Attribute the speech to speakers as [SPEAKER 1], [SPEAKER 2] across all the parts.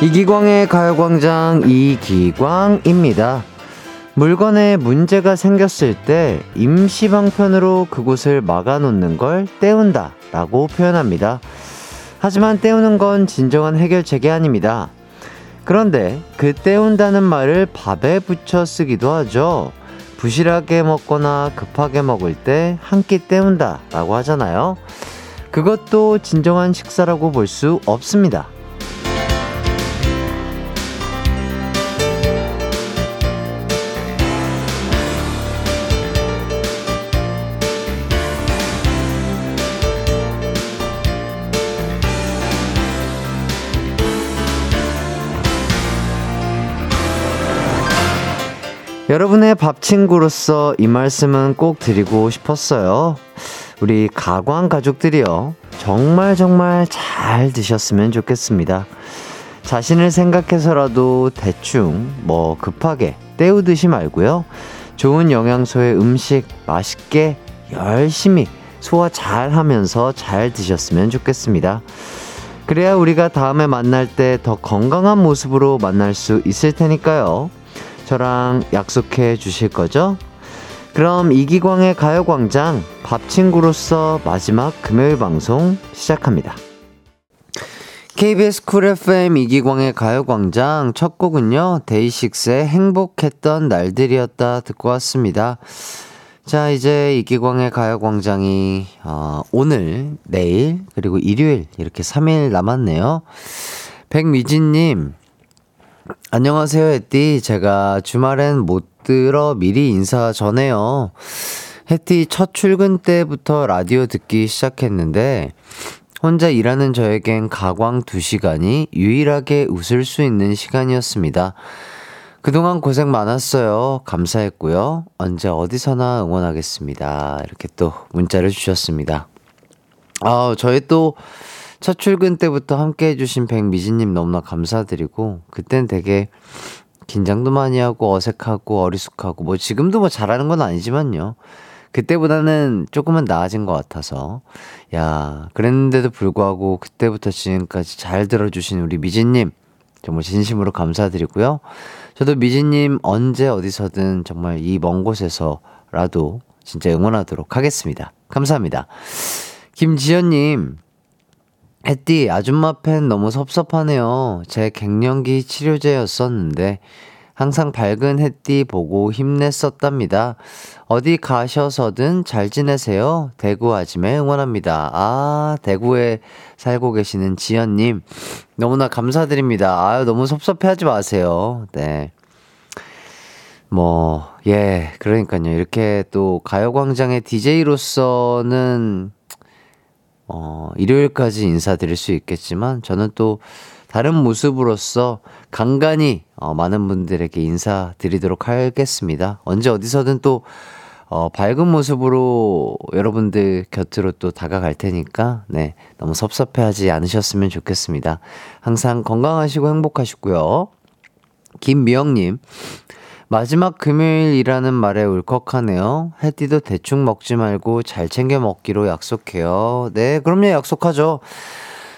[SPEAKER 1] 이기광의 가요광장 이기광입니다. 물건에 문제가 생겼을 때 임시방편으로 그곳을 막아놓는 걸 때운다 라고 표현합니다. 하지만 때우는 건 진정한 해결책이 아닙니다. 그런데 그 때운다는 말을 밥에 붙여 쓰기도 하죠. 부실하게 먹거나 급하게 먹을 때 한 끼 때운다 라고 하잖아요. 그것도 진정한 식사라고 볼 수 없습니다. 여러분의 밥 친구로서 이 말씀은 꼭 드리고 싶었어요. 우리 가광 가족들이요. 정말 정말 잘 드셨으면 좋겠습니다. 자신을 생각해서라도 대충 뭐 급하게 때우듯이 말고요. 좋은 영양소의 음식 맛있게 열심히 소화 잘 하면서 잘 드셨으면 좋겠습니다. 그래야 우리가 다음에 만날 때 더 건강한 모습으로 만날 수 있을 테니까요. 저랑 약속해 주실 거죠? 그럼 이기광의 가요광장 밥 친구로서 마지막 금요일 방송 시작합니다. KBS 쿨 FM 이기광의 가요광장 첫 곡은요, 데이식스의 행복했던 날들이었다 듣고 왔습니다. 자, 이제 이기광의 가요광장이, 어, 오늘, 내일, 그리고 일요일, 이렇게 3일 남았네요. 백미진님, 안녕하세요, 혜띠. 제가 주말엔 못 들어 미리 인사 전해요. 혜띠 첫 출근 때부터 라디오 듣기 시작했는데, 혼자 일하는 저에겐 가광 2시간이 유일하게 웃을 수 있는 시간이었습니다. 그동안 고생 많았어요. 감사했고요. 언제 어디서나 응원하겠습니다. 이렇게 또 문자를 주셨습니다. 아, 저희 또 첫 출근 때부터 함께 해주신 백미진님 너무나 감사드리고, 그땐 되게 긴장도 많이 하고 어색하고 어리숙하고, 뭐 지금도 뭐 잘하는 건 아니지만요. 그때보다는 조금은 나아진 것 같아서, 야, 그랬는데도 불구하고 그때부터 지금까지 잘 들어주신 우리 미진님, 정말 진심으로 감사드리고요. 저도 미진님 언제 어디서든 정말 이 먼 곳에서라도 진짜 응원하도록 하겠습니다. 감사합니다. 김지연님, 햇띠, 아줌마 팬 너무 섭섭하네요. 제 갱년기 치료제였었는데, 항상 밝은 햇띠 보고 힘냈었답니다. 어디 가셔서든 잘 지내세요. 대구 아침에 응원합니다. 아, 대구에 살고 계시는 지연님, 너무나 감사드립니다. 아유, 너무 섭섭해 하지 마세요. 네. 뭐, 예, 그러니까요. 이렇게 또 가요광장의 DJ로서는 어, 일요일까지 인사드릴 수 있겠지만 저는 또 다른 모습으로서 간간히 어, 많은 분들에게 인사드리도록 하겠습니다. 언제 어디서든 또 어, 밝은 모습으로 여러분들 곁으로 또 다가갈 테니까, 네, 너무 섭섭해하지 않으셨으면 좋겠습니다. 항상 건강하시고 행복하시고요. 김미영님, 마지막 금요일이라는 말에 울컥하네요. 해띠도 대충 먹지 말고 잘 챙겨 먹기로 약속해요. 네, 그럼요, 약속하죠.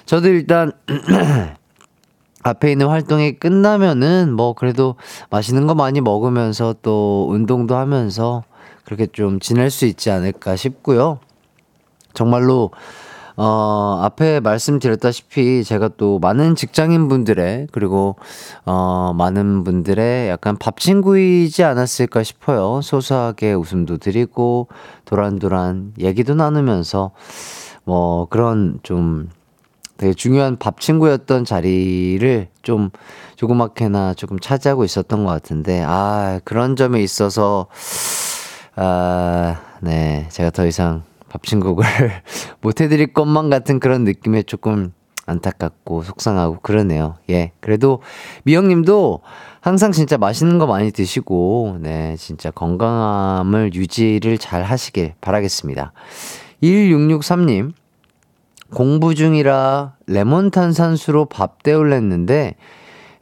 [SPEAKER 1] 저도 일단, 앞에 있는 활동이 끝나면은 뭐 그래도 맛있는 거 많이 먹으면서 또 운동도 하면서 그렇게 좀 지낼 수 있지 않을까 싶고요. 정말로 어, 앞에 말씀드렸다시피 제가 또 많은 직장인 분들의 그리고 어, 많은 분들의 약간 밥 친구이지 않았을까 싶어요. 소소하게 웃음도 드리고 도란도란 얘기도 나누면서 뭐 그런 좀 되게 중요한 밥 친구였던 자리를 좀 조그맣게나 조금 차지하고 있었던 것 같은데 아 그런 점에 있어서 아 네 제가 더 이상 밥친구를 못 해드릴 것만 같은 그런 느낌에 조금 안타깝고 속상하고 그러네요. 예. 그래도 미영님도 항상 진짜 맛있는 거 많이 드시고, 네. 진짜 건강함을 유지를 잘 하시길 바라겠습니다. 1663님, 공부 중이라 레몬 탄산수로 밥 때울랬는데,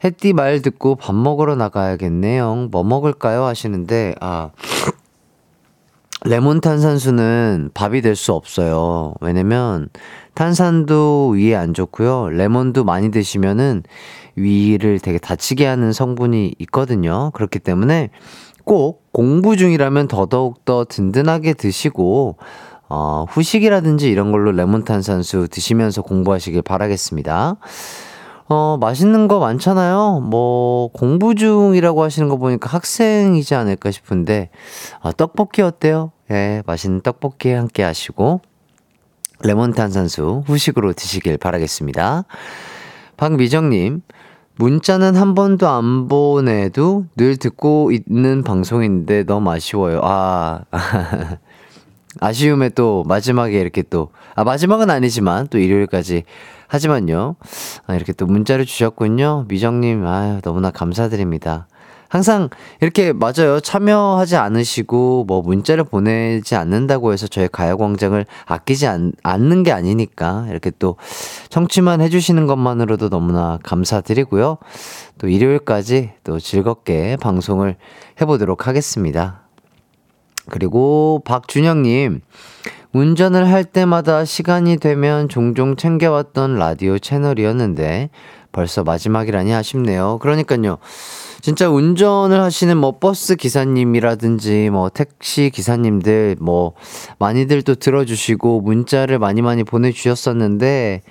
[SPEAKER 1] 햇띠 말 듣고 밥 먹으러 나가야겠네요. 뭐 먹을까요? 하시는데, 아, 레몬 탄산수는 밥이 될 수 없어요. 왜냐면 탄산도 위에 안 좋고요. 레몬도 많이 드시면은 위를 되게 다치게 하는 성분이 있거든요. 그렇기 때문에 꼭 공부 중이라면 더더욱 더 든든하게 드시고 어, 후식이라든지 이런 걸로 레몬 탄산수 드시면서 공부하시길 바라겠습니다. 어, 맛있는 거 많잖아요. 뭐, 공부 중이라고 하시는 거 보니까 학생이지 않을까 싶은데, 아, 떡볶이 어때요? 예, 맛있는 떡볶이 함께 하시고, 레몬 탄산수 후식으로 드시길 바라겠습니다. 박미정님, 문자는 한 번도 안 보내도 늘 듣고 있는 방송인데 너무 아쉬워요. 아, 아쉬움에 또 마지막에 이렇게 또, 아, 마지막은 아니지만 또 일요일까지 하지만요. 아, 이렇게 또 문자를 주셨군요. 미정님, 아유, 너무나 감사드립니다. 항상 이렇게 맞아요. 참여하지 않으시고 뭐 문자를 보내지 않는다고 해서 저희 가요광장을 아끼지 않, 않는 게 아니니까 이렇게 또 청취만 해주시는 것만으로도 너무나 감사드리고요. 또 일요일까지 또 즐겁게 방송을 해보도록 하겠습니다. 그리고 박준영님, 운전을 할 때마다 시간이 되면 종종 챙겨왔던 라디오 채널이었는데 벌써 마지막이라니 아쉽네요. 그러니까요. 진짜 운전을 하시는 뭐 버스 기사님이라든지 뭐 택시 기사님들 뭐 많이들 또 들어주시고 문자를 많이 많이 보내주셨었는데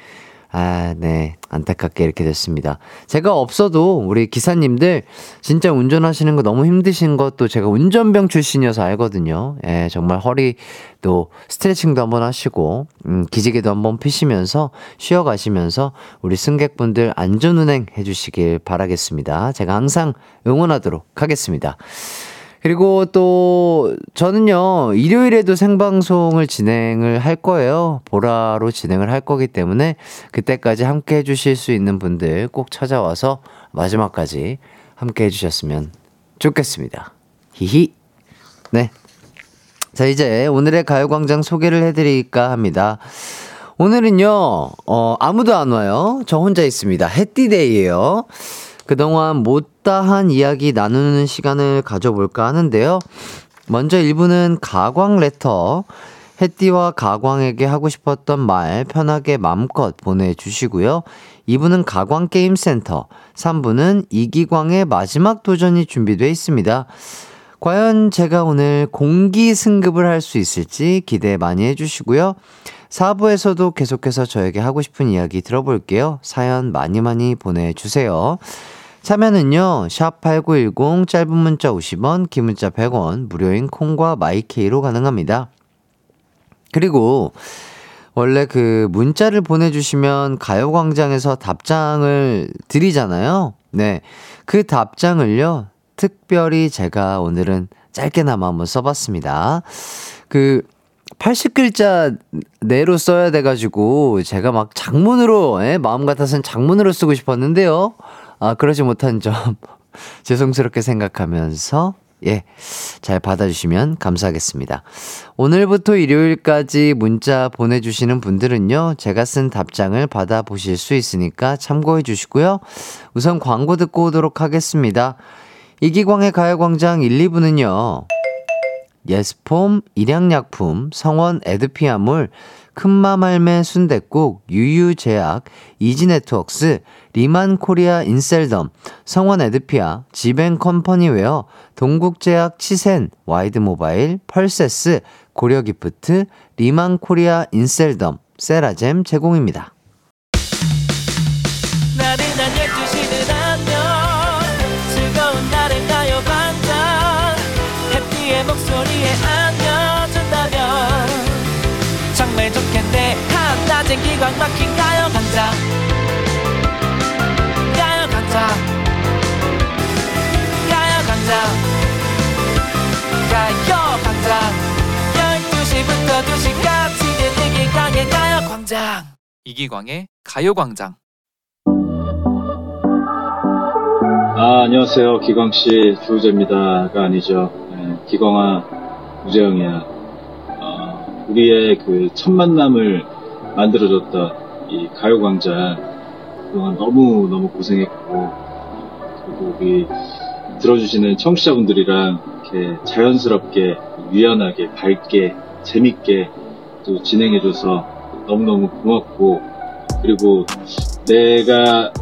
[SPEAKER 1] 아, 네. 안타깝게 이렇게 됐습니다. 제가 없어도 우리 기사님들 진짜 운전하시는 거 너무 힘드신 것도 제가 운전병 출신이어서 알거든요. 예, 정말 허리도 스트레칭도 한번 하시고, 음, 기지개도 한번 피시면서 쉬어가시면서 우리 승객분들 안전운행 해주시길 바라겠습니다. 제가 항상 응원하도록 하겠습니다. 그리고 또 저는요, 일요일에도 생방송을 진행을 할 거예요. 보라로 진행을 할 거기 때문에 그때까지 함께 해주실 수 있는 분들 꼭 찾아와서 마지막까지 함께 해주셨으면 좋겠습니다. 히히. 네. 자, 이제 오늘의 가요광장 소개를 해드릴까 합니다. 오늘은요, 어, 아무도 안 와요. 저 혼자 있습니다. 해띠데이에요. 그동안 못다한 이야기 나누는 시간을 가져볼까 하는데요. 먼저 1부는 가광 레터. 햇띠와 가광에게 하고 싶었던 말 편하게 마음껏 보내주시고요. 2부는 가광 게임센터. 3부는 이기광의 마지막 도전이 준비되어 있습니다. 과연 제가 오늘 공기 승급을 할 수 있을지 기대 많이 해주시고요. 4부에서도 계속해서 저에게 하고 싶은 이야기 들어볼게요. 사연 많이 많이 보내주세요. 참여는요, 샵8910 짧은 문자 50원, 긴 문자 100원, 무료인 콩과 마이케이로 가능합니다. 그리고 원래 그 문자를 보내주시면 가요광장에서 답장을 드리잖아요. 네. 그 답장을요, 특별히 제가 오늘은 짧게나마 한번 써봤습니다. 그, 80글자 내로 써야 돼가지고, 제가 막 장문으로, 예, 마음 같아서는 장문으로 쓰고 싶었는데요. 아, 그러지 못한 점 죄송스럽게 생각하면서 예, 잘 받아주시면 감사하겠습니다. 오늘부터 일요일까지 문자 보내주시는 분들은요, 제가 쓴 답장을 받아보실 수 있으니까 참고해 주시고요. 우선 광고 듣고 오도록 하겠습니다. 이기광의 가요광장 1, 2부는요, 예스폼, 일양약품, 성원 에드피아몰, 큰맘 할매 순댓국, 유유제약, 이지네트웍스, 리만 코리아 인셀덤, 성원 에드피아, 지벤 컴퍼니웨어, 동국제약 치센, 와이드 모바일, 펄세스, 고려기프트, 리만 코리아 인셀덤, 세라젬 제공입니다. 한낮엔 기광 막힌 가요광장 가요광장 가요광장 12시부터 2시까지 이기광의 가요광장. 이기광의 가요광장.
[SPEAKER 2] 아 안녕하세요. 기광씨 주우재입니다가 아니죠. 네, 기광아 우재영이야. 어, 우리의 그 첫 만남을 만들어줬던 이 가요광장 그동안 너무너무 고생했고 그리고 우리 들어주시는 청취자분들이랑 이렇게 자연스럽게, 유연하게, 밝게, 재밌게 또 진행해줘서 너무너무 고맙고, 그리고 내가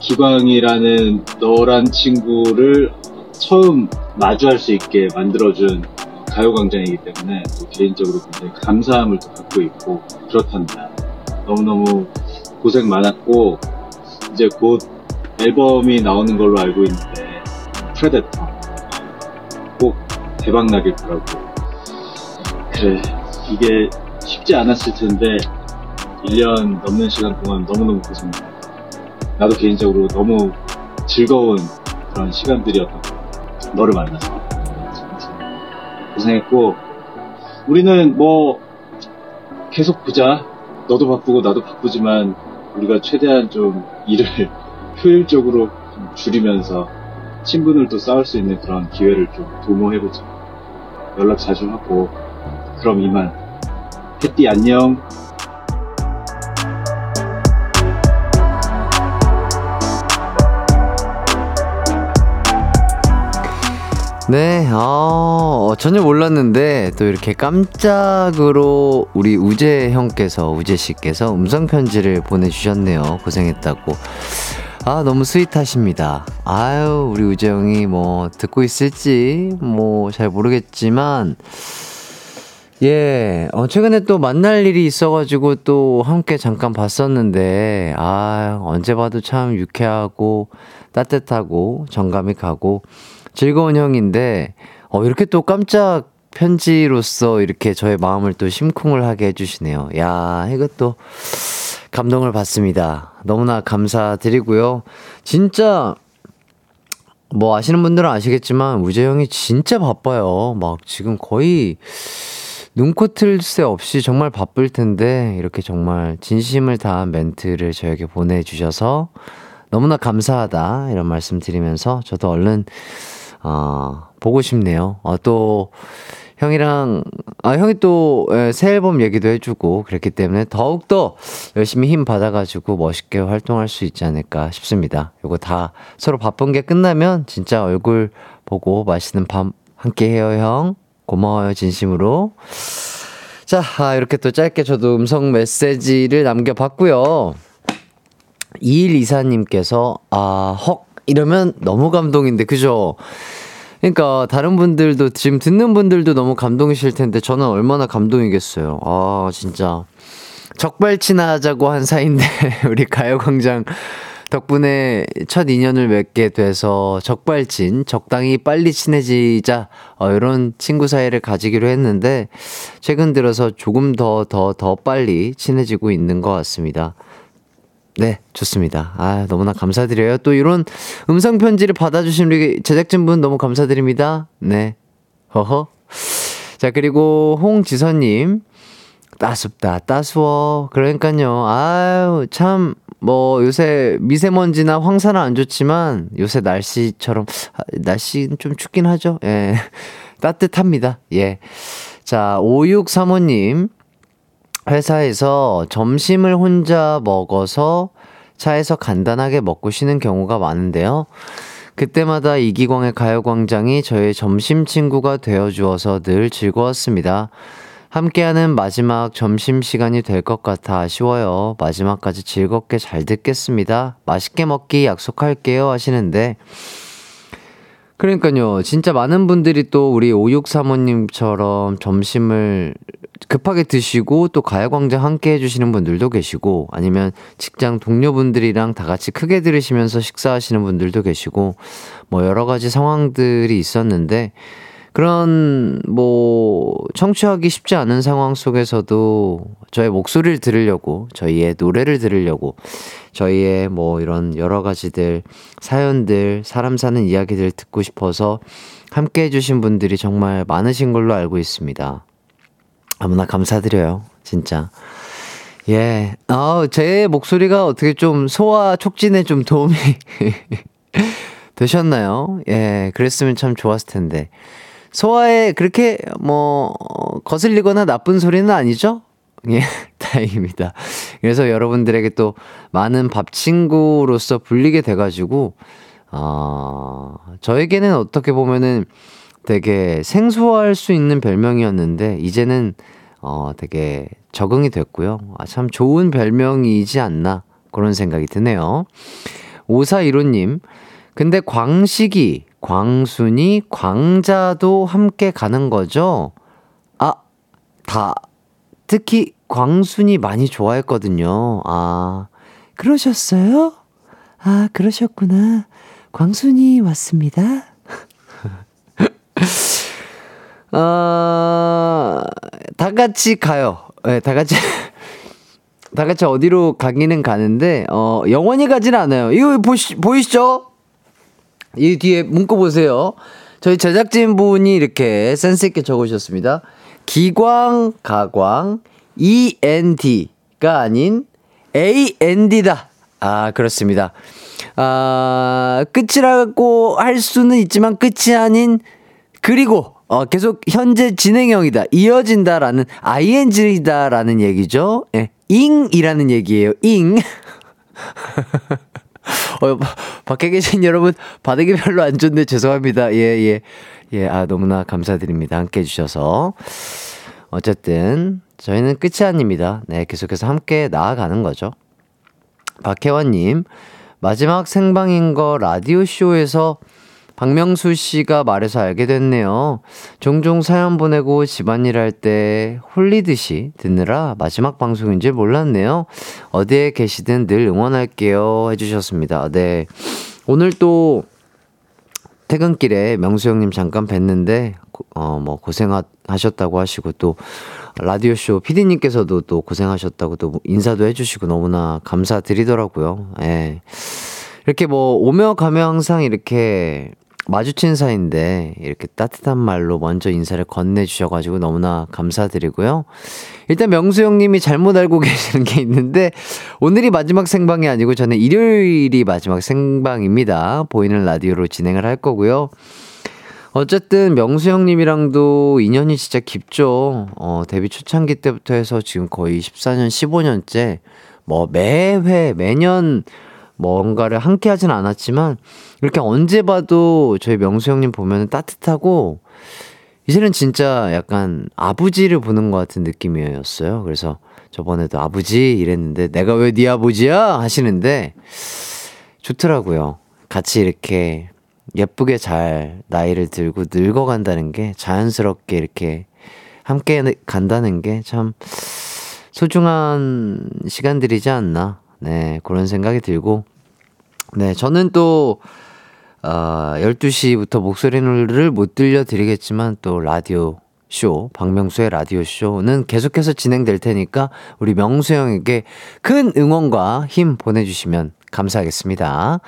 [SPEAKER 2] 기광이라는 너란 친구를 처음 마주할 수 있게 만들어준 가요광장이기 때문에 또 개인적으로 굉장히 감사함을 또 갖고 있고 그렇답니다. 너무너무 고생 많았고 이제 곧 앨범이 나오는 걸로 알고 있는데 프레데터 꼭 대박 나길 바라고 그래 이게 쉽지 않았을 텐데 1년 넘는 시간 동안 너무너무 고생했다. 나도 개인적으로 너무 즐거운 그런 시간들이었던 것 같아. 너를 만나서. 고생했고, 우리는 뭐, 계속 보자. 너도 바쁘고 나도 바쁘지만, 우리가 최대한 좀 일을 효율적으로 좀 줄이면서, 친분을 또 쌓을 수 있는 그런 기회를 좀 도모해보자. 연락 자주 하고, 그럼 이만. 햇띠 안녕.
[SPEAKER 1] 네, 어, 전혀 몰랐는데 또 이렇게 깜짝으로 우리 우재 형께서, 우재 씨께서 음성 편지를 보내주셨네요. 고생했다고. 아, 너무 스윗하십니다. 아유, 우리 우재 형이 뭐 듣고 있을지 뭐 잘 모르겠지만, 예, 어, 최근에 또 만날 일이 있어가지고 또 함께 잠깐 봤었는데, 아, 언제 봐도 참 유쾌하고 따뜻하고 정감이 가고, 즐거운 형인데, 어, 이렇게 또 깜짝 편지로서 이렇게 저의 마음을 또 심쿵을 하게 해주시네요. 야, 이것도 감동을 받습니다. 너무나 감사드리고요. 진짜, 뭐 아시는 분들은 아시겠지만, 우재 형이 진짜 바빠요. 막 지금 거의, 눈코 틀 새 없이 정말 바쁠 텐데, 이렇게 정말 진심을 다한 멘트를 저에게 보내주셔서, 너무나 감사하다, 이런 말씀 드리면서, 저도 얼른, 아, 보고 싶네요. 아, 또, 형이랑, 아, 형이 또, 예, 새 앨범 얘기도 해주고, 그랬기 때문에 더욱더 열심히 힘 받아가지고 멋있게 활동할 수 있지 않을까 싶습니다. 요거 다 서로 바쁜 게 끝나면 진짜 얼굴 보고 맛있는 밤 함께 해요, 형. 고마워요, 진심으로. 자, 아, 이렇게 또 짧게 저도 음성 메시지를 남겨봤고요. 2124님께서, 아, 헉, 이러면 너무 감동인데, 그죠? 그러니까 다른 분들도 지금 듣는 분들도 너무 감동이실 텐데 저는 얼마나 감동이겠어요. 아 진짜 적발친하자고 한 사이인데 우리 가요광장 덕분에 첫 인연을 맺게 돼서 적발친 적당히 빨리 친해지자 어, 이런 친구 사이를 가지기로 했는데 최근 들어서 조금 더 더 더 빨리 친해지고 있는 것 같습니다. 네, 좋습니다. 아, 너무나 감사드려요. 또 이런 음성 편지를 받아주신 우리 제작진분 너무 감사드립니다. 네. 허허. 자, 그리고 홍지선님. 따숩다, 따스워. 그러니까요. 아유, 참, 뭐, 요새 미세먼지나 황사는 안 좋지만, 요새 날씨처럼, 아, 날씨는 좀 춥긴 하죠. 예. 따뜻합니다. 예. 자, 5635님. 회사에서 점심을 혼자 먹어서 차에서 간단하게 먹고 쉬는 경우가 많은데요. 그때마다 이기광의 가요광장이 저의 점심 친구가 되어 주어서 늘 즐거웠습니다. 함께하는 마지막 점심 시간이 될 것 같아 아쉬워요. 마지막까지 즐겁게 잘 듣겠습니다. 맛있게 먹기 약속할게요 하시는데 그러니까요. 진짜 많은 분들이 또 우리 5635님처럼 점심을 급하게 드시고 또 가야광장 함께 해주시는 분들도 계시고 아니면 직장 동료분들이랑 다 같이 크게 들으시면서 식사하시는 분들도 계시고 뭐 여러 가지 상황들이 있었는데 그런 뭐 청취하기 쉽지 않은 상황 속에서도 저의 목소리를 들으려고 저희의 노래를 들으려고 저희의 뭐 이런 여러 가지들 사연들 사람 사는 이야기들 듣고 싶어서 함께 해주신 분들이 정말 많으신 걸로 알고 있습니다. 너무나 감사드려요. 진짜. 예. 아, 제 목소리가 어떻게 좀 소화 촉진에 좀 도움이 되셨나요? 예. 그랬으면 참 좋았을 텐데. 소화에 그렇게 뭐 거슬리거나 나쁜 소리는 아니죠? 예, 다행입니다. 그래서 여러분들에게 또 많은 밥 친구로서 불리게 돼가지고 아, 저에게는 어떻게 보면은 되게 생소할 수 있는 별명이었는데, 이제는, 어, 되게 적응이 됐고요. 아, 참 좋은 별명이지 않나, 그런 생각이 드네요. 오사이로님, 근데 광식이, 광순이, 광자도 함께 가는 거죠? 아, 다, 특히 광순이 많이 좋아했거든요. 아, 그러셨어요? 아, 그러셨구나. 광순이 왔습니다. 어, 다 같이 가요. 네, 다 같이. 다 같이 어디로 가기는 가는데, 어, 영원히 가진 않아요. 이거 보시, 보이시죠? 이 뒤에 문구 보세요. 저희 제작진 분이 이렇게 센스있게 적으셨습니다. 기광, 가광, END가 아닌 AND다. 아, 그렇습니다. 아, 끝이라고 할 수는 있지만 끝이 아닌 그리고 어, 계속 현재 진행형이다. 이어진다라는 ing다라는 얘기죠. 예. 잉이라는 얘기예요. 잉. 어, 밖에 계신 여러분, 바닥이 별로 안 좋네. 죄송합니다. 예, 예. 예, 아, 너무나 감사드립니다. 함께 해주셔서. 어쨌든, 저희는 끝이 아닙니다. 네, 계속해서 함께 나아가는 거죠. 박혜원님, 마지막 생방인 거 라디오쇼에서 박명수 씨가 말해서 알게 됐네요. 종종 사연 보내고 집안일 할 때 홀리듯이 듣느라 마지막 방송인 줄 몰랐네요. 어디에 계시든 늘 응원할게요. 해주셨습니다. 네. 오늘 또 퇴근길에 명수 형님 잠깐 뵀는데, 어, 뭐, 고생하셨다고 하시고, 또, 라디오쇼 피디님께서도 또 고생하셨다고 또 인사도 해주시고 너무나 감사드리더라고요. 예. 이렇게 뭐, 오며 가며 항상 이렇게 마주친 사이인데 이렇게 따뜻한 말로 먼저 인사를 건네주셔가지고 너무나 감사드리고요. 일단 명수 형님이 잘못 알고 계시는 게 있는데 오늘이 마지막 생방이 아니고 저는 일요일이 마지막 생방입니다. 보이는 라디오로 진행을 할 거고요. 어쨌든 명수 형님이랑도 인연이 진짜 깊죠. 어, 데뷔 초창기 때부터 해서 지금 거의 14년, 15년째 뭐 매회, 매년 뭔가를 함께 하진 않았지만 이렇게 언제 봐도 저희 명수 형님 보면 따뜻하고 이제는 진짜 약간 아버지를 보는 것 같은 느낌이었어요. 그래서 저번에도 아버지 이랬는데 내가 왜 네 아버지야 하시는데 좋더라고요. 같이 이렇게 예쁘게 잘 나이를 들고 늙어간다는 게 자연스럽게 이렇게 함께 간다는 게 참 소중한 시간들이지 않나. 네, 그런 생각이 들고. 네, 저는 또, 어, 12시부터 목소리를 못 들려드리겠지만 또 라디오 쇼, 박명수의 라디오 쇼는 계속해서 진행될 테니까 우리 명수 형에게 큰 응원과 힘 보내주시면 감사하겠습니다.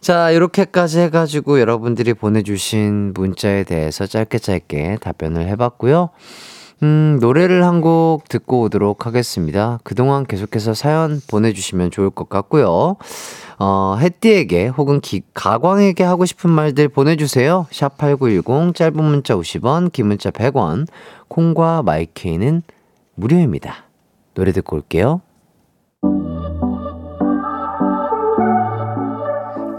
[SPEAKER 1] 자, 이렇게까지 해가지고 여러분들이 보내주신 문자에 대해서 짧게 짧게 답변을 해봤고요. 음, 노래를 한 곡 듣고 오도록 하겠습니다. 그동안 계속해서 사연 보내주시면 좋을 것 같고요. 어, 햇띠에게 혹은 기, 가광에게 하고 싶은 말들 보내주세요. 샵8910, 짧은 문자 50원, 긴 문자 100원, 콩과 마이케이는 무료입니다. 노래 듣고 올게요.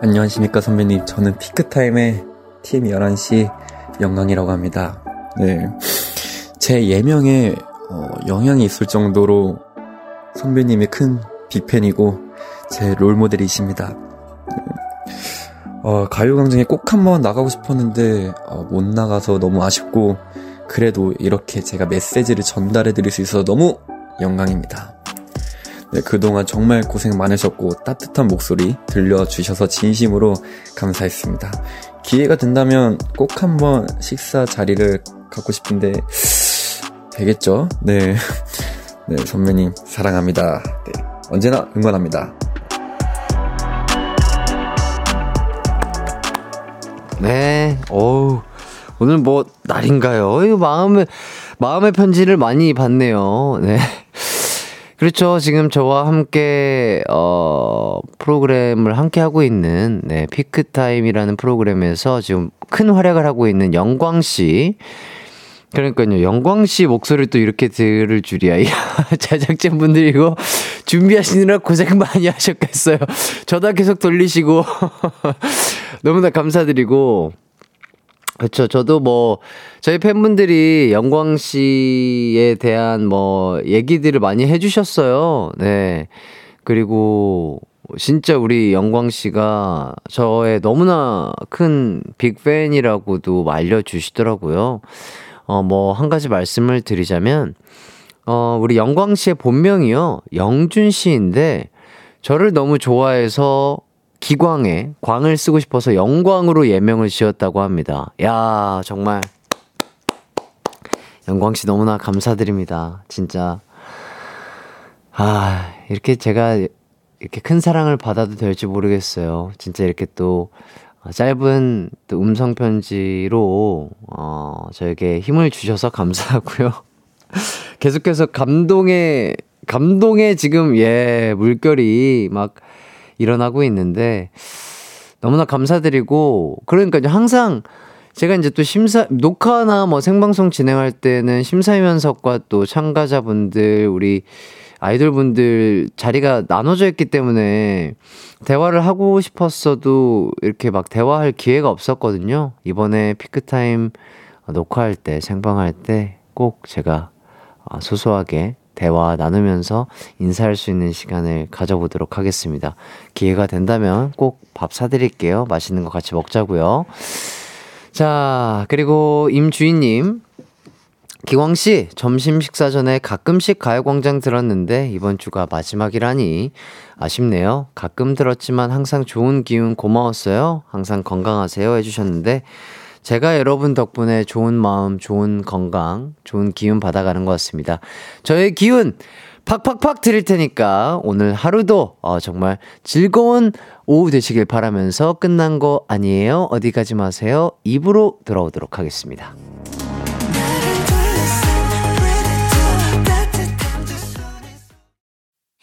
[SPEAKER 3] 안녕하십니까 선배님. 저는 피크타임의 팀 11시 영광이라고 합니다. 네. 제 예명에 어, 영향이 있을 정도로 선배님의 큰 빅팬이고 제 롤모델이십니다. 네. 어, 가요광장에 꼭 한번 나가고 싶었는데 어, 못 나가서 너무 아쉽고 그래도 이렇게 제가 메시지를 전달해 드릴 수 있어서 너무 영광입니다. 네, 그동안 정말 고생 많으셨고 따뜻한 목소리 들려주셔서 진심으로 감사했습니다. 기회가 된다면 꼭 한번 식사 자리를 갖고 싶은데 되겠죠? 네. 네, 선배님 사랑합니다. 네, 언제나 응원합니다.
[SPEAKER 1] 네, 어우, 오늘 뭐, 날인가요? 이거 마음의, 마음의 편지를 많이 받네요. 네. 그렇죠. 지금 저와 함께, 어, 프로그램을 함께 하고 있는, 네, 피크타임이라는 프로그램에서 지금 큰 활약을 하고 있는 영광씨. 그러니까요. 영광 씨 목소리를 또 이렇게 들을 줄이야. 제작진 분들이 이거 준비하시느라 고생 많이 하셨겠어요. 저다 계속 돌리시고. 너무나 감사드리고. 그렇죠. 저도 뭐 저희 팬분들이 영광 씨에 대한 뭐 얘기들을 많이 해 주셨어요. 네. 그리고 진짜 우리 영광 씨가 저의 너무나 큰 빅팬이라고도 알려 주시더라고요. 어, 뭐, 한 가지 말씀을 드리자면, 어, 우리 영광 씨의 본명이요. 영준 씨인데, 저를 너무 좋아해서 기광에 광을 쓰고 싶어서 영광으로 예명을 지었다고 합니다. 야, 정말. 영광 씨 너무나 감사드립니다. 진짜. 아, 이렇게 제가 이렇게 큰 사랑을 받아도 될지 모르겠어요. 진짜 이렇게 또 짧은 또 음성 편지로 어 저에게 힘을 주셔서 감사하고요. 계속해서 감동의 감동의 지금 예 물결이 막 일어나고 있는데 너무나 감사드리고 그러니까 항상 제가 이제 또 심사 녹화나 뭐 생방송 진행할 때는 심사위원석과 또 참가자분들 우리 아이돌 분들 자리가 나눠져 있기 때문에 대화를 하고 싶었어도 이렇게 막 대화할 기회가 없었거든요. 이번에 피크타임 녹화할 때, 생방할 때 꼭 제가 아, 소소하게 대화 나누면서 인사할 수 있는 시간을 가져보도록 하겠습니다. 기회가 된다면 꼭 밥 사드릴게요. 맛있는 거 같이 먹자고요. 자, 그리고 임주인님. 기광 씨, 점심 식사 전에 가끔씩 가요광장 들었는데 이번 주가 마지막이라니 아쉽네요. 가끔 들었지만 항상 좋은 기운 고마웠어요. 항상 건강하세요 해주셨는데 제가 여러분 덕분에 좋은 마음, 좋은 건강, 좋은 기운 받아가는 것 같습니다. 저의 기운 팍팍팍 드릴 테니까 오늘 하루도 어, 정말 즐거운 오후 되시길 바라면서 끝난 거 아니에요? 어디 가지 마세요. 입으로 들어오도록 하겠습니다.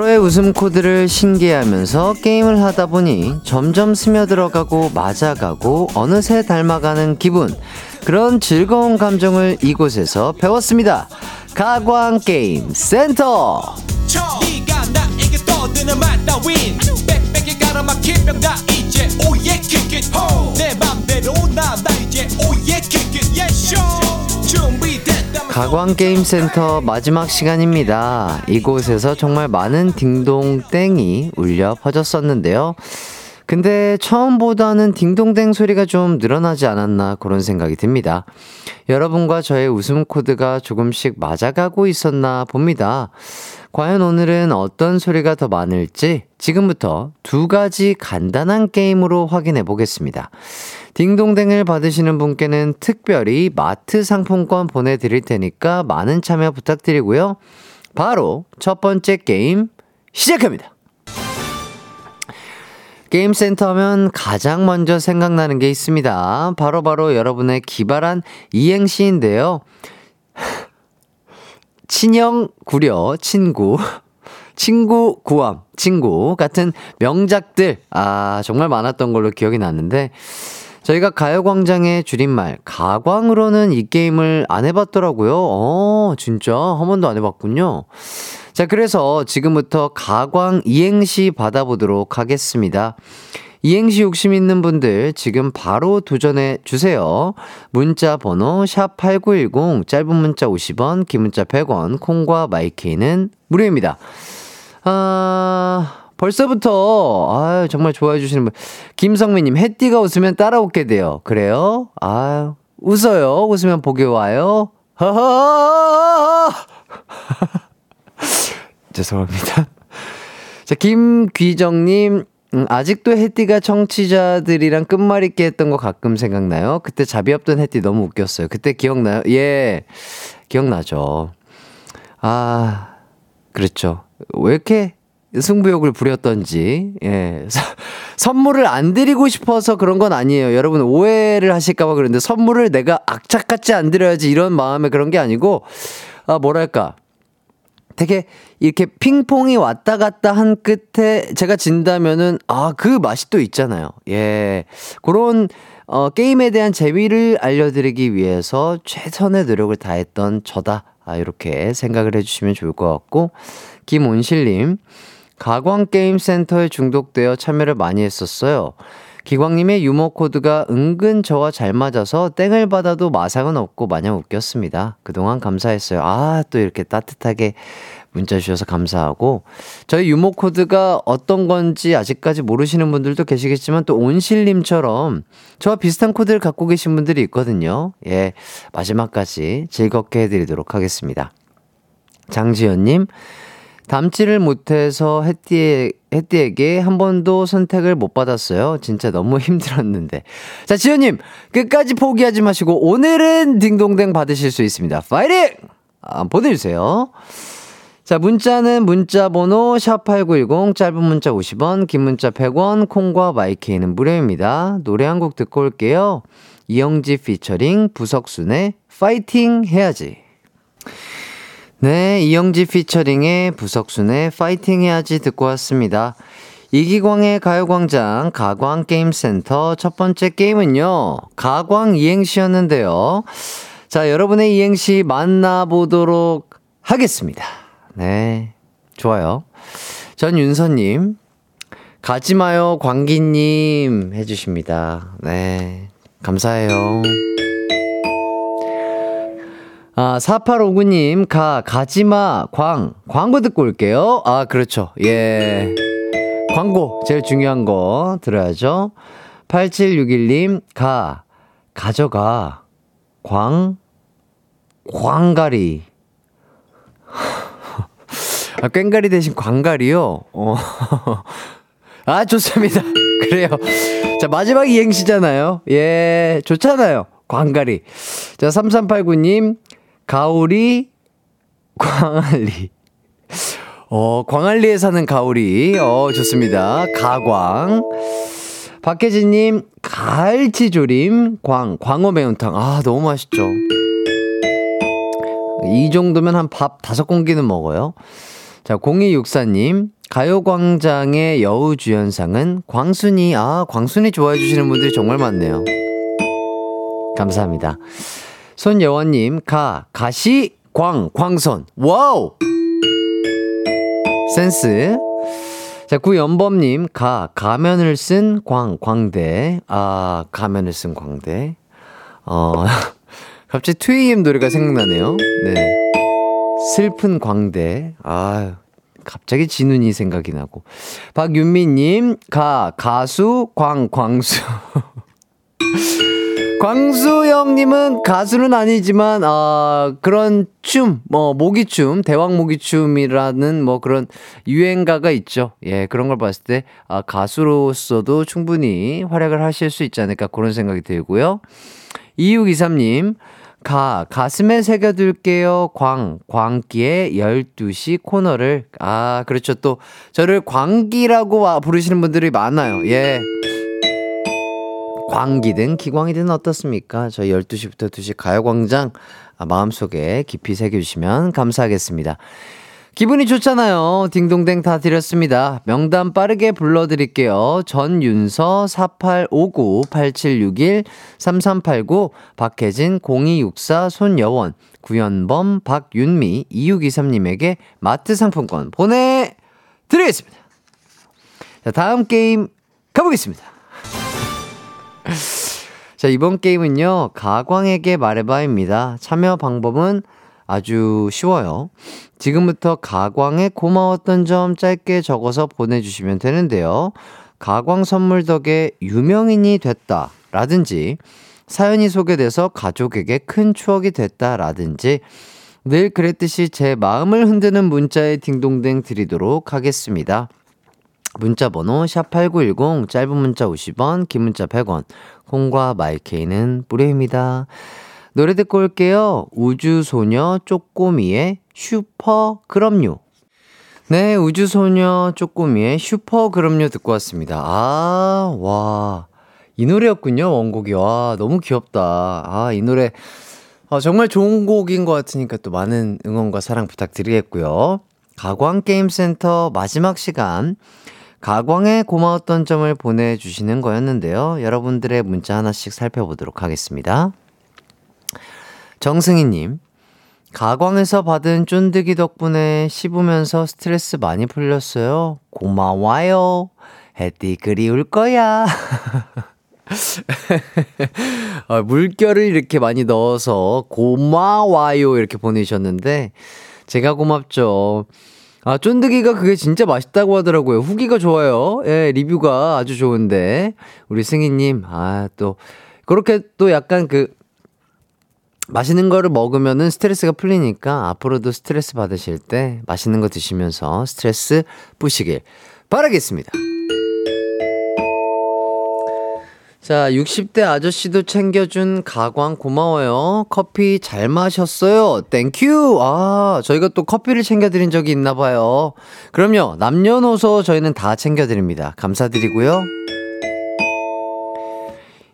[SPEAKER 1] 서로의 웃음 코드를 신기해하면서 게임을 하다 보니 점점 스며들어가고 맞아가고 어느새 닮아가는 기분. 그런 즐거운 감정을 이곳에서 배웠습니다. 가광 게임 센터.
[SPEAKER 4] 내 맘대로 나나 이제 oh yeah kick it 예쇼
[SPEAKER 1] 가광 게임 센터 마지막 시간입니다. 이곳에서 정말 많은 딩동땡이 울려 퍼졌었는데요. 근데 처음보다는 딩동댕 소리가 좀 늘어나지 않았나 그런 생각이 듭니다. 여러분과 저의 웃음 코드가 조금씩 맞아가고 있었나 봅니다. 과연 오늘은 어떤 소리가 더 많을지 지금부터 두 가지 간단한 게임으로 확인해 보겠습니다. 딩동댕을 받으시는 분께는 특별히 마트 상품권 보내드릴 테니까 많은 참여 부탁드리고요. 바로 첫 번째 게임 시작합니다. 게임센터 하면 가장 먼저 생각나는 게 있습니다. 바로바로 바로 여러분의 기발한 이행시인데요. 친형, 구려, 친구, 친구, 구함, 친구 같은 명작들, 아, 정말 많았던 걸로 기억이 나는데, 저희가 가요광장의 줄임말, 가광으로는 이 게임을 안 해봤더라고요. 어, 진짜? 한 번도 안 해봤군요. 자, 그래서 지금부터 가광 이행시 받아보도록 하겠습니다. 이행시 욕심 있는 분들 지금 바로 도전해 주세요. 문자 번호 샵8910 짧은 문자 50원, 긴 문자 100원, 콩과 마이케이는 무료입니다. 아, 벌써부터 아 정말 좋아해 주시는 분 김성민 님 해띠가 웃으면 따라 웃게 돼요. 그래요? 아, 웃어요. 웃으면 보기 와요. 허허! 죄송합니다. 자, 김귀정님, 음, 아직도 혜띠가 청취자들이랑 끝말 잇기 했던 거 가끔 생각나요? 그때 자비 없던 혜띠 너무 웃겼어요. 그때 기억나요? 예, 기억나죠. 아, 그렇죠. 왜 이렇게 승부욕을 부렸던지, 예. 선물을 안 드리고 싶어서 그런 건 아니에요. 여러분 오해를 하실까봐 그런데 선물을 내가 악착같이 안 드려야지 이런 마음에 그런 게 아니고, 아, 뭐랄까. 되게 이렇게 핑퐁이 왔다 갔다 한 끝에 제가 진다면은 아, 그 맛이 또 있잖아요. 예. 그런 어, 게임에 대한 재미를 알려드리기 위해서 최선의 노력을 다했던 저다. 아, 이렇게 생각을 해주시면 좋을 것 같고, 김온실님, 가광 게임 센터에 중독되어 참여를 많이 했었어요. 기광님의 유머 코드가 은근 저와 잘 맞아서 땡을 받아도 마상은 없고 마냥 웃겼습니다. 그동안 감사했어요. 아, 또 이렇게 따뜻하게 문자 주셔서 감사하고 저희 유머 코드가 어떤 건지 아직까지 모르시는 분들도 계시겠지만 또 온실님처럼 저와 비슷한 코드를 갖고 계신 분들이 있거든요. 예, 마지막까지 즐겁게 해드리도록 하겠습니다. 장지연님, 담지를 못해서 혜띠에, 혜띠에게 한 번도 선택을 못 받았어요. 진짜 너무 힘들었는데. 자, 지연님, 끝까지 포기하지 마시고, 오늘은 딩동댕 받으실 수 있습니다. 파이팅! 아, 보내주세요. 자, 문자는 문자 번호 샵8910 짧은 문자 50원, 긴 문자 100원, 콩과 마이케이는 무료입니다. 노래 한 곡 듣고 올게요. 이영지 피처링 부석순의 파이팅 해야지. 네, 이영지 피처링의 부석순의 파이팅 해야지 듣고 왔습니다. 이기광의 가요광장 가광게임센터 첫 번째 게임은요, 가광 이행시였는데요. 자, 여러분의 이행시 만나보도록 하겠습니다. 네, 좋아요. 전 윤서님, 가지마요, 광기님 해주십니다. 네, 감사해요. 아, 4859님, 가, 가지마, 광, 광고 듣고 올게요. 아, 그렇죠. 예. 광고, 제일 중요한 거 들어야죠. 8761님, 가, 가져가, 광, 광가리. 아, 꽹가리 대신 광가리요? 어. 아, 좋습니다. 그래요. 자, 마지막 이행시잖아요. 예, 좋잖아요. 광가리. 자, 3389님, 가오리, 광안리. 어, 광안리에 사는 가오리. 어, 좋습니다. 가광. 박혜진님, 갈치조림, 광, 광어 매운탕. 아, 너무 맛있죠. 이 정도면 한 밥 다섯 공기는 먹어요. 자, 0264님, 가요광장의 여우주연상은 광순이, 아, 광순이 좋아해주시는 분들이 정말 많네요. 감사합니다. 손여원님, 가, 가시, 광, 광선. 와우! 센스. 자, 구연범님, 가, 가면을 쓴 광, 광대. 아, 가면을 쓴 광대. 어, 갑자기 2AM 노래가 생각나네요. 네. 슬픈 광대. 아 갑자기 진훈이 생각이 나고. 박윤미님, 가, 가수, 광, 광수. 광수 형님은 가수는 아니지만, 아, 그런 춤, 뭐, 모기춤, 대왕 모기춤이라는 뭐 그런 유행가가 있죠. 예, 그런 걸 봤을 때, 아, 가수로서도 충분히 활약을 하실 수 있지 않을까 그런 생각이 들고요. 2623님, 가, 가슴에 새겨둘게요. 광, 광기의 12시 코너를. 아, 그렇죠. 또, 저를 광기라고 부르시는 분들이 많아요. 예. 광기든 기광이든 어떻습니까? 저희 12시부터 2시 가요광장 아, 마음속에 깊이 새겨주시면 감사하겠습니다. 기분이 좋잖아요. 딩동댕 다 드렸습니다. 명단 빠르게 불러드릴게요. 전윤서 4859-8761-3389 박혜진 0264 손여원 구현범 박윤미 2623님에게 마트 상품권 보내드리겠습니다. 자, 다음 게임 가보겠습니다. 자, 이번 게임은요, 가광에게 말해봐입니다. 참여 방법은 아주 쉬워요. 지금부터 가광에 고마웠던 점 짧게 적어서 보내주시면 되는데요. 가광 선물 덕에 유명인이 됐다. 라든지, 사연이 소개돼서 가족에게 큰 추억이 됐다. 라든지, 늘 그랬듯이 제 마음을 흔드는 문자에 딩동댕 드리도록 하겠습니다. 문자 번호 샵8910, 짧은 문자 50원, 긴 문자 100원, 콩과 마이케이는 무료입니다. 노래 듣고 올게요. 우주소녀 쪼꼬미의 슈퍼 그럼요. 네, 우주소녀 쪼꼬미의 슈퍼 그럼요 듣고 왔습니다. 아, 와. 이 노래였군요, 원곡이. 와, 너무 귀엽다. 아, 이 노래. 어, 정말 좋은 곡인 것 같으니까 또 많은 응원과 사랑 부탁드리겠고요. 가광게임센터 마지막 시간. 가광에 고마웠던 점을 보내주시는 거였는데요. 여러분들의 문자 하나씩 살펴보도록 하겠습니다. 정승희님, 가광에서 받은 쫀득이 덕분에 씹으면서 스트레스 많이 풀렸어요. 고마워요. 해띠 그리울 거야. 아, 물결을 이렇게 많이 넣어서 고마워요 이렇게 보내셨는데 제가 고맙죠. 아, 쫀득이가 그게 진짜 맛있다고 하더라고요. 후기가 좋아요. 예, 리뷰가 아주 좋은데. 우리 승희님, 아, 또, 그렇게 또 약간 그, 맛있는 거를 먹으면은 스트레스가 풀리니까 앞으로도 스트레스 받으실 때 맛있는 거 드시면서 스트레스 푸시길 바라겠습니다. 자, 60대 아저씨도 챙겨준 가광 고마워요. 커피 잘 마셨어요. Thank you. 아, 저희가 또 커피를 챙겨드린 적이 있나 봐요. 그럼요. 남녀노소 저희는 다 챙겨드립니다. 감사드리고요.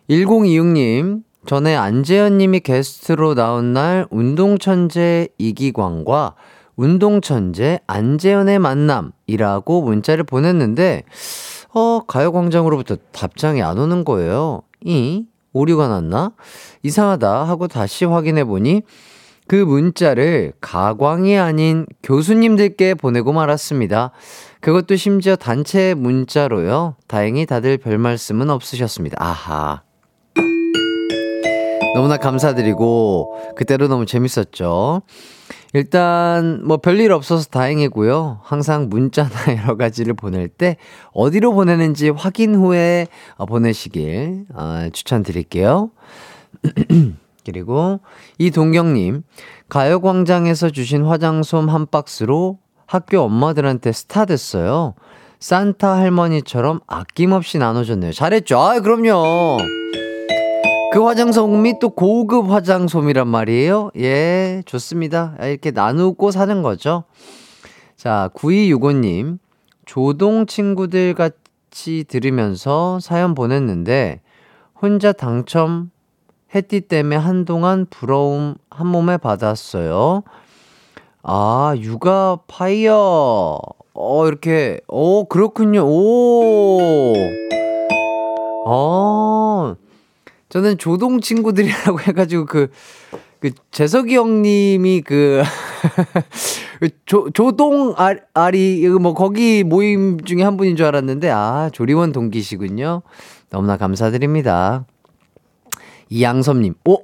[SPEAKER 1] 1026님, 전에 안재현님이 게스트로 나온 날 운동천재 이기광과 운동천재 안재현의 만남이라고 문자를 보냈는데, 어, 가요광장으로부터 답장이 안 오는 거예요. 이? 오류가 났나? 이상하다 하고 다시 확인해 보니 그 문자를 가광이 아닌 교수님들께 보내고 말았습니다. 그것도 심지어 단체 문자로요. 다행히 다들 별 말씀은 없으셨습니다. 아하. 너무나 감사드리고 그때로 너무 재밌었죠. 일단 뭐 별일 없어서 다행이고요. 항상 문자나 여러 가지를 보낼 때 어디로 보내는지 확인 후에 어, 보내시길 어, 추천드릴게요. 그리고 이동경님 가요광장에서 주신 화장솜 한 박스로 학교 엄마들한테 스타 됐어요. 산타 할머니처럼 아낌없이 나눠줬네요. 잘했죠? 아, 그럼요. 그 화장솜이 또 고급 화장솜이란 말이에요. 예, 좋습니다. 이렇게 나누고 사는 거죠. 자, 9265님. 조동 친구들 같이 들으면서 사연 보냈는데, 혼자 당첨 해띠 때문에 한동안 부러움 한 몸에 받았어요. 아, 육아 파이어. 어, 이렇게, 오, 그렇군요. 오. 어. 저는 조동 친구들이라고 해가지고 그, 그, 재석이 형님이 그, 조, 조동 아, 아리, 뭐, 거기 모임 중에 한 분인 줄 알았는데, 아, 조리원 동기시군요. 너무나 감사드립니다. 이양섭님, 오!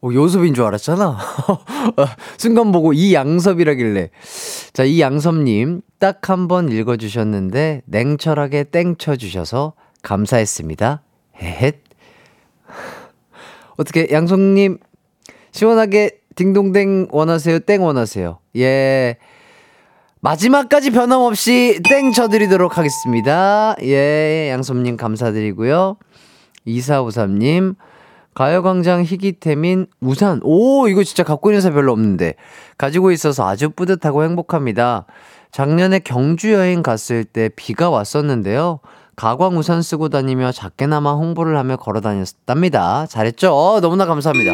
[SPEAKER 1] 어, 요섭인 줄 알았잖아. 순간 보고 이양섭이라길래. 자, 이양섭님, 딱 한 번 읽어주셨는데, 냉철하게 땡 쳐주셔서 감사했습니다. 헤헷. 어떻게 양송님 시원하게 딩동댕 원하세요? 땡 원하세요? 예. 마지막까지 변함없이 땡 쳐드리도록 하겠습니다. 예, 양솜님 감사드리고요. 2453님, 가요광장 희귀템인 우산. 오, 이거 진짜 갖고 있는 사람 별로 없는데. 가지고 있어서 아주 뿌듯하고 행복합니다. 작년에 경주 여행 갔을 때 비가 왔었는데요. 가광 우산 쓰고 다니며 작게나마 홍보를 하며 걸어 다녔답니다. 잘했죠? 어, 너무나 감사합니다.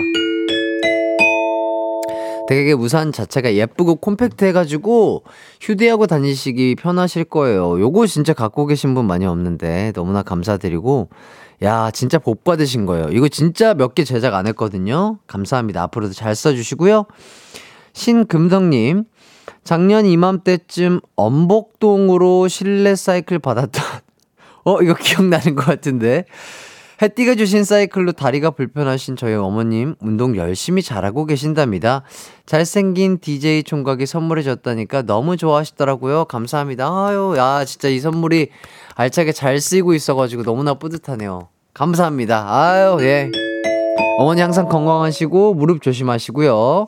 [SPEAKER 1] 되게 우산 자체가 예쁘고 콤팩트 해가지고 휴대하고 다니시기 편하실 거예요. 요거 진짜 갖고 계신 분 많이 없는데 너무나 감사드리고 야 진짜 복 받으신 거예요. 이거 진짜 몇 개 제작 안 했거든요. 감사합니다. 앞으로도 잘 써주시고요. 신금덕님 작년 이맘때쯤 엄복동으로 실내 사이클 받았던 어 이거 기억나는 것 같은데 해띠가 주신 사이클로 다리가 불편하신 저희 어머님 운동 열심히 잘하고 계신답니다. 잘생긴 DJ 총각이 선물해 줬다니까 너무 좋아하시더라고요. 감사합니다. 아유, 야, 진짜 이 선물이 알차게 잘 쓰이고 있어가지고 너무나 뿌듯하네요. 감사합니다. 아유, 예. 어머니 항상 건강하시고 무릎 조심하시고요.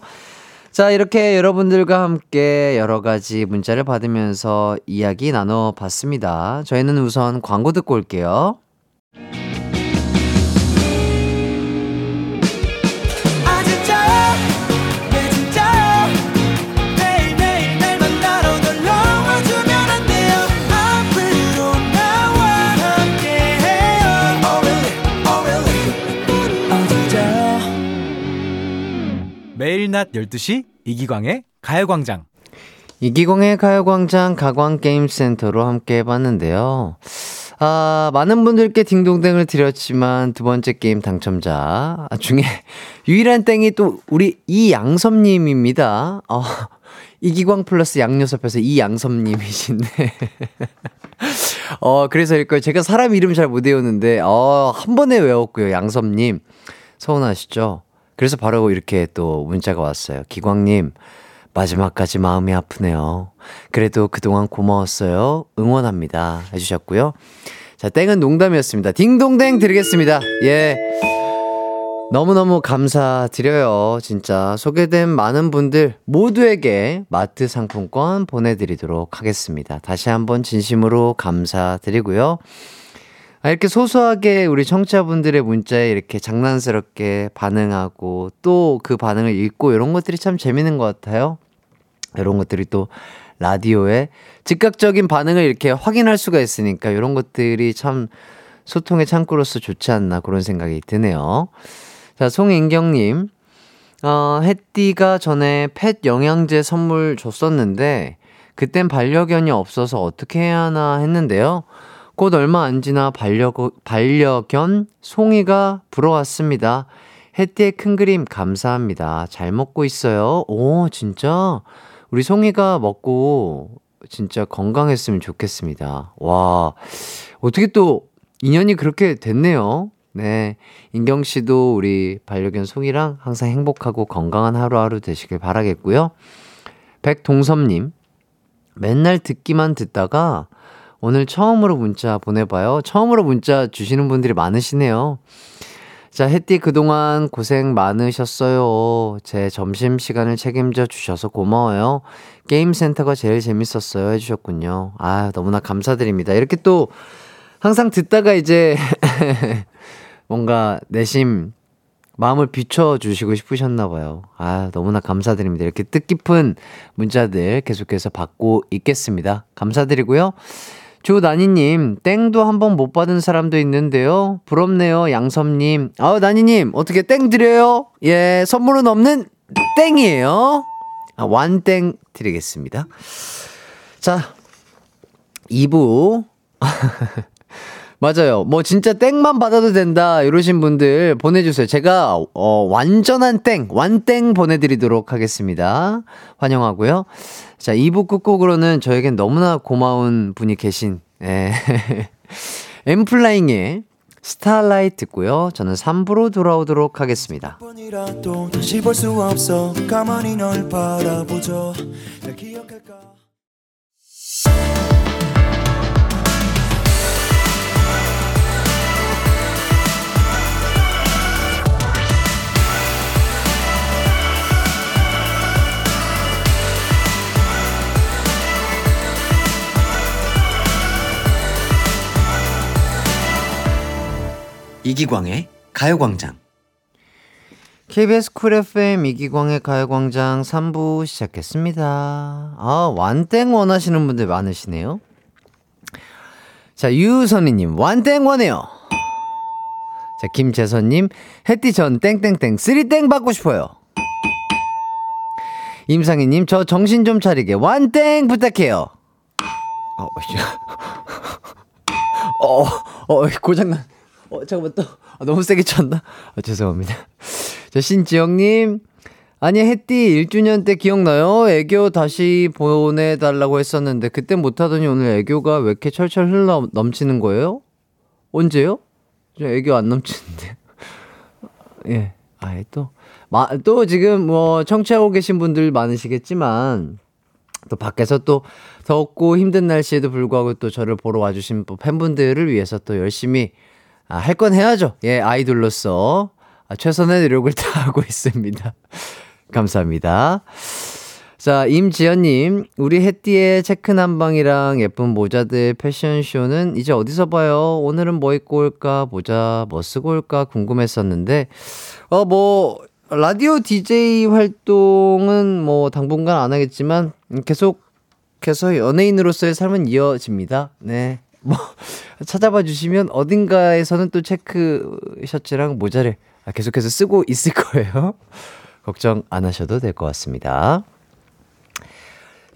[SPEAKER 1] 자, 이렇게 여러분들과 함께 여러 가지 문자를 받으면서 이야기 나눠봤습니다. 저희는 우선 광고 듣고 올게요.
[SPEAKER 5] 낮 12시 이기광의 가요광장.
[SPEAKER 1] 이기광의 가요광장 가광게임센터로 함께 해봤는데요. 아, 많은 분들께 딩동댕을 드렸지만 두 번째 게임 당첨자 중에 유일한 땡이 또 우리 이양섭님입니다. 어, 이기광 플러스 양요섭에서 이양섭님이신데. 어, 그래서 일걸 제가 사람 이름 잘 못 외우는데, 어, 한 번에 외웠고요. 양섭님. 서운하시죠? 그래서 바로 이렇게 또 문자가 왔어요. 기광님, 마지막까지 마음이 아프네요. 그래도 그동안 고마웠어요. 응원합니다. 해주셨고요. 자, 땡은 농담이었습니다. 딩동댕 드리겠습니다. 예. 너무너무 감사드려요. 진짜 소개된 많은 분들 모두에게 마트 상품권 보내드리도록 하겠습니다. 다시 한번 진심으로 감사드리고요. 아, 이렇게 소소하게 우리 청취자분들의 문자에 이렇게 장난스럽게 반응하고 또 그 반응을 읽고 이런 것들이 참 재밌는 것 같아요. 이런 것들이 또 라디오에 즉각적인 반응을 이렇게 확인할 수가 있으니까 이런 것들이 참 소통의 창구로서 좋지 않나 그런 생각이 드네요. 자, 송인경님. 어, 햇띠가 전에 펫 영양제 선물 줬었는데, 그땐 반려견이 없어서 어떻게 해야 하나 했는데요. 곧 얼마 안 지나 반려, 반려견 송이가 불어왔습니다. 햇띠의 큰 그림 감사합니다. 잘 먹고 있어요. 오, 진짜? 우리 송이가 먹고 진짜 건강했으면 좋겠습니다. 와, 어떻게 또 인연이 그렇게 됐네요. 네. 인경 씨도 우리 반려견 송이랑 항상 행복하고 건강한 하루하루 되시길 바라겠고요. 백동섭님, 맨날 듣기만 듣다가 오늘 처음으로 문자 보내봐요. 처음으로 문자 주시는 분들이 많으시네요. 자, 햇띠 그동안 고생 많으셨어요. 제 점심 시간을 책임져 주셔서 고마워요. 게임센터가 제일 재밌었어요. 해주셨군요. 아, 너무나 감사드립니다. 이렇게 또 항상 듣다가 이제 뭔가 내심 마음을 비춰주시고 싶으셨나봐요. 아, 너무나 감사드립니다. 이렇게 뜻깊은 문자들 계속해서 받고 있겠습니다. 감사드리고요. 조나니님, 땡도 한 번 못 받은 사람도 있는데요. 부럽네요, 양섭님. 아우, 나니님, 어떻게 땡 드려요? 예, 선물은 없는 땡이에요. 아, 완땡 드리겠습니다. 자, 2부. 맞아요. 뭐 진짜 땡만 받아도 된다 이러신 분들 보내주세요. 제가 어, 완전한 땡, 완땡 보내드리도록 하겠습니다. 환영하고요. 자, 2부 끝곡으로는 저에겐 너무나 고마운 분이 계신 예. 엠플라잉의 스타라이트 듣고요. 저는 3부로 돌아오도록 하겠습니다. 이기광의 가요광장. KBS Cool FM 이기광의 가요광장 3부 시작했습니다. 아, 완땡 원하시는 분들 많으시네요. 자, 유선희님, 완땡 원해요. 자, 김재선님, 해띠 전 땡땡땡, 쓰리땡 받고 싶어요. 임상희님, 저 정신 좀 차리게, 완땡 부탁해요. 어, 어, 어, 고장난. 어, 잠깐만 또 아, 너무 세게 쳤나? 아, 죄송합니다. 자, 신지영님. 아니, 햇띠 1주년 때 기억나요? 애교 다시 보내달라고 했었는데, 그때 못하더니 오늘 애교가 왜 이렇게 철철 흘러 넘치는 거예요? 언제요? 저 애교 안 넘치는데. 예. 아이, 또. 마, 또 지금 뭐, 청취하고 계신 분들 많으시겠지만, 또 밖에서 또 덥고 힘든 날씨에도 불구하고 또 저를 보러 와주신 팬분들을 위해서 또 열심히 아, 할 건 해야죠. 예, 아이돌로서 아, 최선의 노력을 다하고 있습니다. 감사합니다. 자, 임지연님, 우리 햇띠의 체크 난방이랑 예쁜 모자들 패션쇼는 이제 어디서 봐요? 오늘은 뭐 입고 올까? 모자 뭐 쓰고 올까? 궁금했었는데, 어, 뭐, 라디오 DJ 활동은 뭐 당분간 안 하겠지만, 계속해서 연예인으로서의 삶은 이어집니다. 네. 뭐, 찾아봐 주시면 어딘가에서는 또 체크 셔츠랑 모자를 계속해서 쓰고 있을 거예요. 걱정 안 하셔도 될 것 같습니다.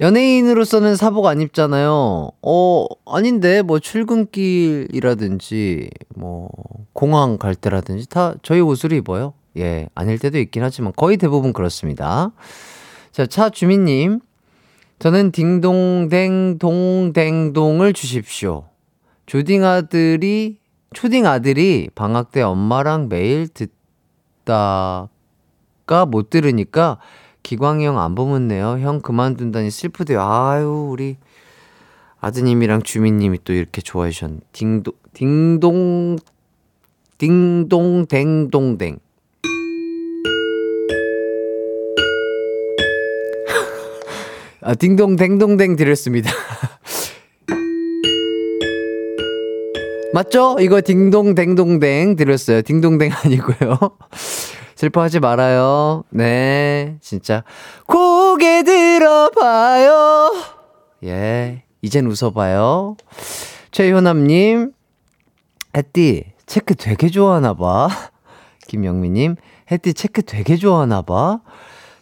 [SPEAKER 1] 연예인으로서는 사복 안 입잖아요. 어, 아닌데, 뭐, 출근길이라든지, 뭐, 공항 갈 때라든지 다 저희 옷을 입어요. 예, 아닐 때도 있긴 하지만 거의 대부분 그렇습니다. 자, 차 주민님. 저는 딩동댕동댕동을 주십시오. 조딩 아들이, 초딩 아들이 방학 때 엄마랑 매일 듣다가 못 들으니까 기광이 형 안 보문네요. 형 그만둔다니 슬프대요. 아유, 우리 아드님이랑 주민님이 또 이렇게 좋아해 주셨네. 딩동, 딩동, 딩동, 댕동댕. 아, 딩동, 댕동댕 드렸습니다. 맞죠? 이거 딩동, 댕동댕 드렸어요. 딩동댕 아니고요. 슬퍼하지 말아요. 네, 진짜. 고개 들어봐요. 예, 이젠 웃어봐요. 최효남님, 햇띠, 체크 되게 좋아하나봐. 김영미님, 햇띠 체크 되게 좋아하나봐.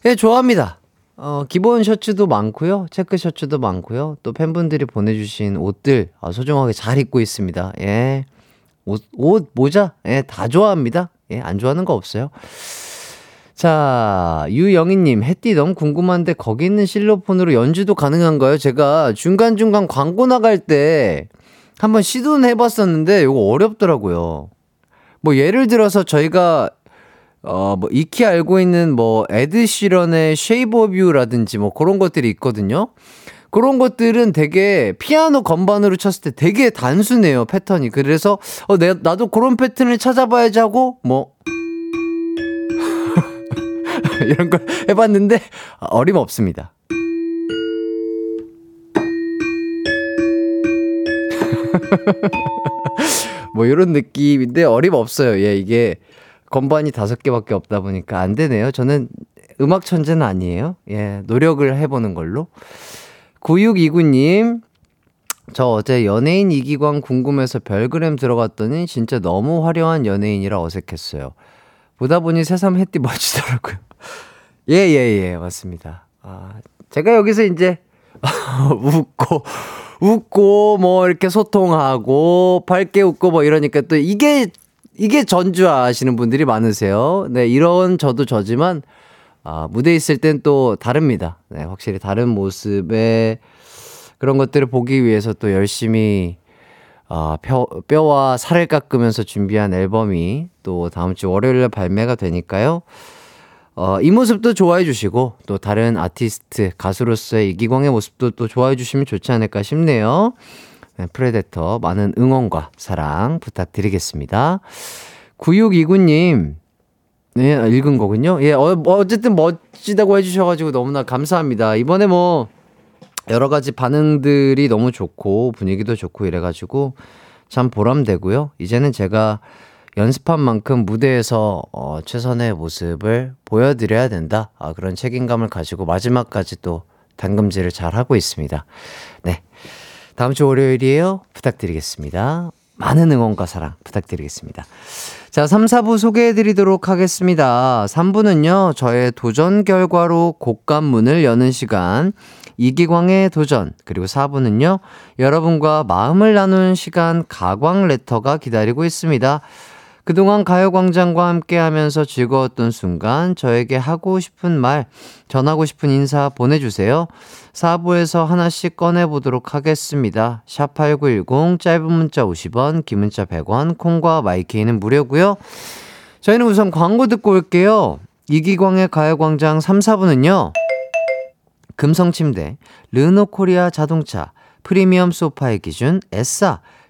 [SPEAKER 1] 예, 좋아합니다. 어, 기본 셔츠도 많고요. 체크 셔츠도 많고요. 또 팬분들이 보내주신 옷들 아, 소중하게 잘 입고 있습니다. 예. 옷, 옷, 모자, 예, 다 좋아합니다. 예, 안 좋아하는 거 없어요. 자, 유영희님, 햇띠 너무 궁금한데 거기 있는 실로폰으로 연주도 가능한가요? 제가 중간중간 광고 나갈 때 한번 시도는 해봤었는데 이거 어렵더라고요. 뭐 예를 들어서 저희가 어, 뭐, 익히 알고 있는 뭐, 에드 시런의 Shape of You라든지 뭐, 그런 것들이 있거든요. 그런 것들은 되게 피아노 건반으로 쳤을 때 되게 단순해요, 패턴이. 그래서, 어, 내, 나도 그런 패턴을 찾아봐야지 하고, 뭐, 이런 걸 해봤는데, 어림없습니다. 뭐, 이런 느낌인데, 어림없어요. 예, 이게. 건반이 다섯 개밖에 없다 보니까 안 되네요. 저는 음악 천재는 아니에요. 예, 노력을 해보는 걸로. 9629님, 저 어제 연예인 이기광 궁금해서 별그램 들어갔더니 진짜 너무 화려한 연예인이라 어색했어요. 보다 보니 새삼 햇띠 멋지더라고요. 예, 예, 예, 맞습니다. 아, 제가 여기서 이제 웃고, 웃고, 뭐, 이렇게 소통하고, 밝게 웃고, 뭐, 이러니까 또 이게 이게 전주하시는 분들이 많으세요. 네, 이런 저도 저지만, 아, 무대에 있을 땐 또 다릅니다. 네, 확실히 다른 모습의 그런 것들을 보기 위해서 또 열심히, 아, 뼈, 뼈와 살을 깎으면서 준비한 앨범이 또 다음 주 월요일에 발매가 되니까요. 어, 이 모습도 좋아해 주시고, 또 다른 아티스트, 가수로서의 이기광의 모습도 또 좋아해 주시면 좋지 않을까 싶네요. 네, Predator 많은 응원과 사랑 부탁드리겠습니다. 9629님, 네, 읽은 거군요. 예, 어, 어쨌든 멋지다고 해주셔가지고 너무나 감사합니다. 이번에 뭐, 여러 가지 반응들이 너무 좋고, 분위기도 좋고 이래가지고, 참 보람되고요. 이제는 제가 연습한 만큼 무대에서 어, 최선의 모습을 보여드려야 된다. 아, 그런 책임감을 가지고 마지막까지 또 당금질을 잘 하고 있습니다. 네. 다음 주 월요일이에요. 부탁드리겠습니다. 많은 응원과 사랑 부탁드리겠습니다. 자, 3, 4부 소개해 드리도록 하겠습니다. 3부는요, 저의 도전 결과로 곡간문을 여는 시간, 이기광의 도전, 그리고 4부는요, 여러분과 마음을 나눈 시간, 가광 레터가 기다리고 있습니다. 그동안 가요광장과 함께 하면서 즐거웠던 순간, 저에게 하고 싶은 말, 전하고 싶은 인사 보내주세요. 4부에서 하나씩 꺼내보도록 하겠습니다. 샵8910, 짧은 문자 50원, 긴 문자 100원, 콩과 마이케이는 무료고요 저희는 우선 광고 듣고 올게요. 이기광의 가요광장 3, 4부는요. 금성침대, 르노코리아 자동차, 프리미엄 소파의 기준, 에싸,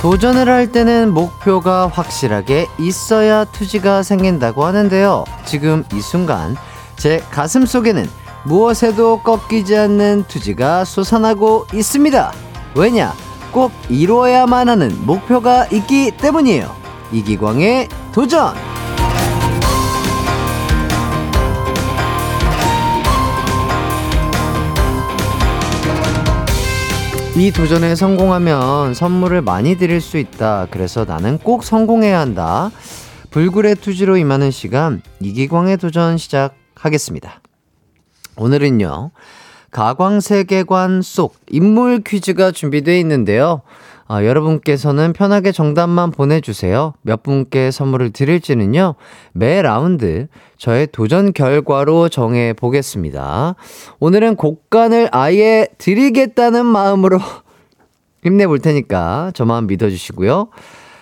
[SPEAKER 1] 도전을 할 때는 목표가 확실하게 있어야 투지가 생긴다고 하는데요. 지금 이 순간 제 가슴 속에는 무엇에도 꺾이지 않는 투지가 솟아나고 있습니다. 왜냐? 꼭 이루어야만 하는 목표가 있기 때문이에요. 이기광의 도전! 이 도전에 성공하면 선물을 많이 드릴 수 있다. 그래서 나는 꼭 성공해야 한다. 불굴의 투지로 임하는 시간, 이기광의 도전 시작하겠습니다. 오늘은요, 가광세계관 속 인물 퀴즈가 준비되어 있는데요. 아, 여러분께서는 편하게 정답만 보내주세요. 몇 분께 선물을 드릴지는요, 매 라운드 저의 도전 결과로 정해 보겠습니다. 오늘은 곡간을 아예 드리겠다는 마음으로 힘내볼 테니까 저만 믿어주시고요.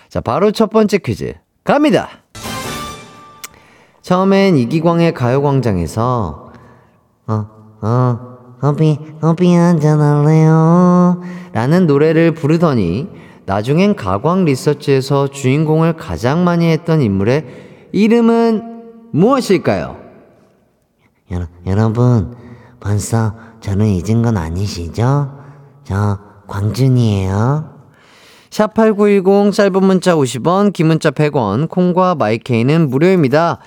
[SPEAKER 1] 자, 바로 첫 번째 퀴즈 갑니다! 처음엔 이기광의 가요광장에서, 어, 어, 커피, 커피 한잔 할래요? 라는 노래를 부르더니 나중엔 가광 리서치에서 주인공을 가장 많이 했던 인물의 이름은 무엇일까요?
[SPEAKER 6] 여러, 여러분, 벌써 저를 잊은 건 아니시죠? 저 광준이에요.
[SPEAKER 1] 샵8910 짧은 문자 50원, 긴 문자 100원, 콩과 마이케이는 무료입니다.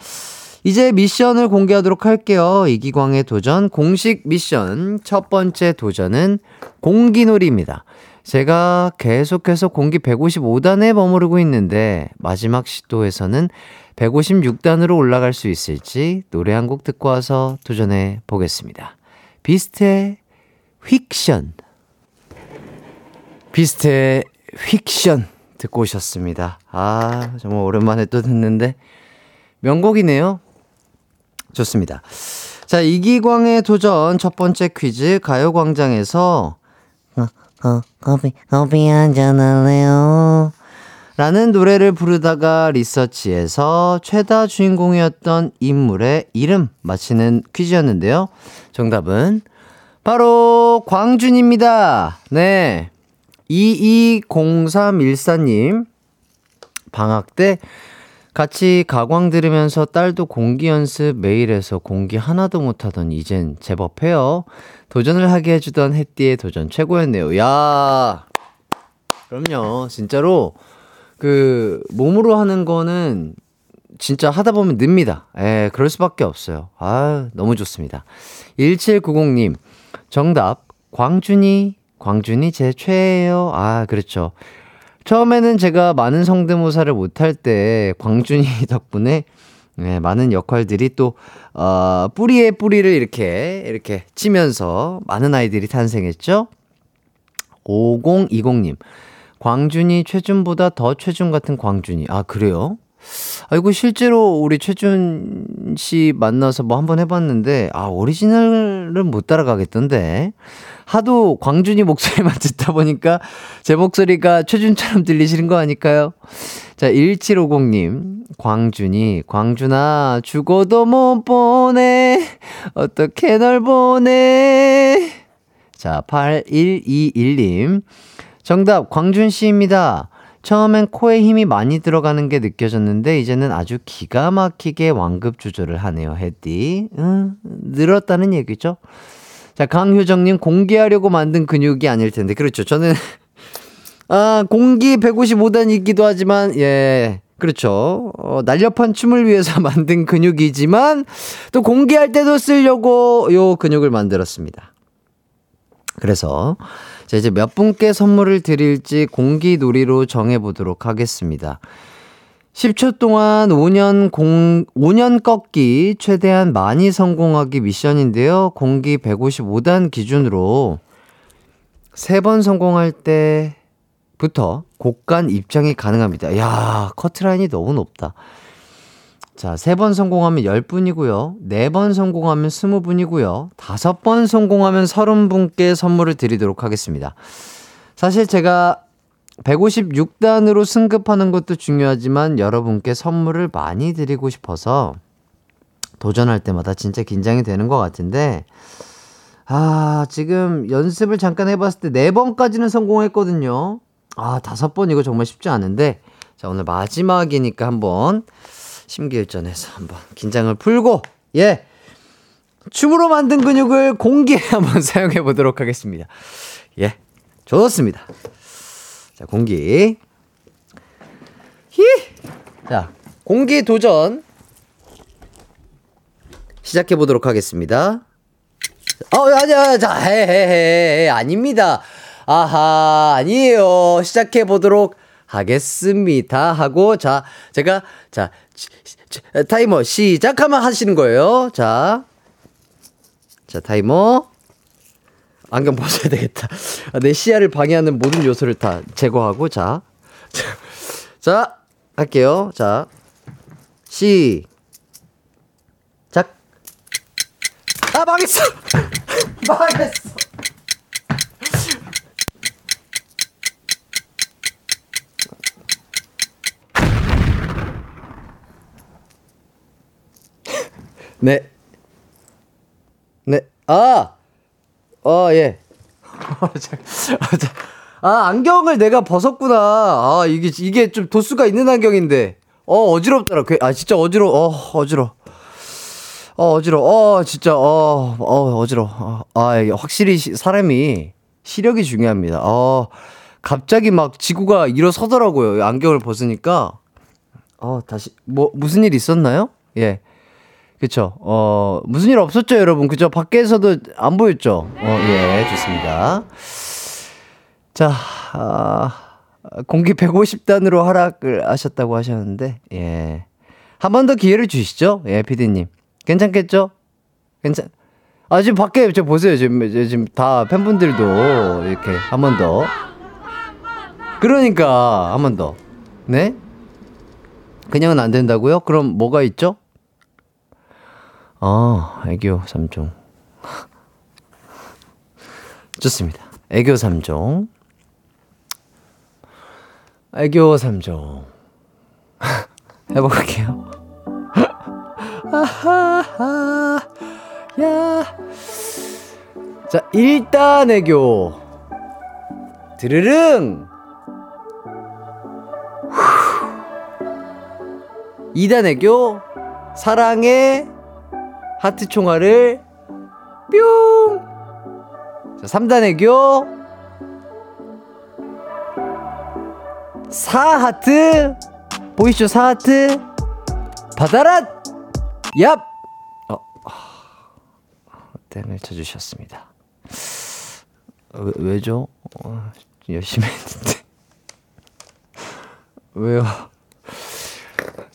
[SPEAKER 1] 이제 미션을 공개하도록 할게요. 이기광의 도전 공식 미션. 첫 번째 도전은 공기놀이입니다. 제가 계속해서 공기 155단에 머무르고 있는데 마지막 시도에서는 156단으로 올라갈 수 있을지 노래 한 곡 듣고 와서 도전해 보겠습니다. 비스트의 휙션. 비스트의 휙션 듣고 오셨습니다. 아, 정말 오랜만에 또 듣는데 명곡이네요. 좋습니다. 자, 이기광의 도전 첫 번째 퀴즈 가요광장에서
[SPEAKER 6] 어, 어, 커피, 커피 한잔 할래요?
[SPEAKER 1] 라는 노래를 부르다가 리서치에서 최다 주인공이었던 인물의 이름 맞히는 퀴즈였는데요. 정답은 바로 광준입니다. 네. 220314님. 방학 때 같이 가광 들으면서 딸도 공기 연습 매일 해서 공기 하나도 못하던 이젠 제법 해요. 도전을 하게 해주던 햇띠의 도전 최고였네요. 야 그럼요. 진짜로 그 몸으로 하는 거는 진짜 하다 보면 늡니다. 예, 그럴 수밖에 없어요. 아, 너무 좋습니다. 1790님, 정답, 광준이, 광준이 제 최애예요. 아, 그렇죠. 처음에는 제가 많은 성대모사를 못할 때 광준이 덕분에 네, 많은 역할들이 또, 어, 뿌리에 뿌리를 이렇게, 이렇게 치면서 많은 아이들이 탄생했죠? 5020님, 광준이 최준보다 더 최준 같은 광준이. 아, 그래요? 아이고, 실제로 우리 최준 씨 만나서 뭐 한번 해봤는데, 아, 오리지널은 못 따라가겠던데. 하도 광준이 목소리만 듣다 보니까 제 목소리가 최준처럼 들리시는 거 아닐까요? 자, 1750님, 광준이, 광준아, 죽어도 못 보내. 어떻게 널 보내. 자, 8121님, 정답, 광준 씨입니다. 처음엔 코에 힘이 많이 들어가는 게 느껴졌는데 이제는 아주 기가 막히게 완급 조절을 하네요. 해띠. 응, 늘었다는 얘기죠. 자, 강효정님 공개하려고 만든 근육이 아닐 텐데 그렇죠. 저는 아 공기 155단이기도 하지만 예 그렇죠. 어, 날렵한 춤을 위해서 만든 근육이지만 또 공개할 때도 쓰려고 요 근육을 만들었습니다. 그래서 자, 이제 몇 분께 선물을 드릴지 공기 놀이로 정해보도록 하겠습니다. 10초 동안 5년 공, 5년 꺾기 최대한 많이 성공하기 미션인데요. 공기 155단 기준으로 3번 성공할 때부터 곡간 입장이 가능합니다. 야 커트라인이 너무 높다. 자, 세번 성공하면 10분이고요. 네번 성공하면 20분이고요. 다섯 번 성공하면 30분께 선물을 드리도록 하겠습니다. 사실 제가 156단으로 승급하는 것도 중요하지만 여러분께 선물을 많이 드리고 싶어서 도전할 때마다 진짜 긴장이 되는 것 같은데, 아, 지금 연습을 잠깐 해봤을 때네 번까지는 성공했거든요. 아, 다섯 번 이거 정말 쉽지 않은데, 자, 오늘 마지막이니까 한번 심기일전해서 한번 긴장을 풀고, 예! 춤으로 만든 근육을 공기에 한번 사용해 보도록 하겠습니다. 예. 좋습니다. 자, 공기. 히! 자, 공기 도전. 시작해 보도록 하겠습니다. 어, 아니야, 자, 헤헤헤, 아닙니다. 아하, 아니에요. 시작해 보도록 하겠습니다. 하고, 자, 제가, 자, 시- 시- 타이머 시작하면 하시는 거예요. 자, 자, 타이머. 안경 벗어야 되겠다. 아, 내 시야를 방해하는 모든 요소를 다 제거하고, 자. 자, 자 할게요. 자, 시, 작. 아, 망했어! 망했어! 네. 네. 아! 어, 예. 자, 아, 안경을 내가 벗었구나. 아, 이게, 이게 좀 도수가 있는 안경인데. 어, 어지럽더라. 그- 아, 진짜 어지러, 워 어, 어지러. 어, 어지러. 워 어, 진짜, 어, 어, 어지러. 워 아, 확실히 시- 사람이 시력이 중요합니다. 어, 갑자기 막 지구가 일어서더라고요. 안경을 벗으니까. 어, 다시, 뭐, 무슨 일 있었나요? 예. 그쵸. 어, 무슨 일 없었죠, 여러분? 그죠? 밖에서도 안 보였죠? 어, 예, 좋습니다. 자, 아, 공기 150단으로 하락을 하셨다고 하셨는데, 예. 한 번 더 기회를 주시죠? 예, 피디님. 괜찮겠죠? 괜찮, 아, 지금 밖에, 저 보세요. 지금, 지금 다 팬분들도 이렇게 한 번 더. 그러니까, 한 번 더. 네? 그냥은 안 된다고요? 그럼 뭐가 있죠? 아, 애교 3종. 좋습니다. 애교 3종. 애교 3종. 해볼게요. 아하하, 야. 자, 일단 애교. 드르릉. 2단 애교. 사랑의 하트 총알을 뿅. 자, 3단 애교. 4하트. 보이시죠? 4하트. 받아라! 얍! 어, 땡을 쳐주셨습니다. 어, 왜, 왜죠? 어, 열심히 했는데. 왜요?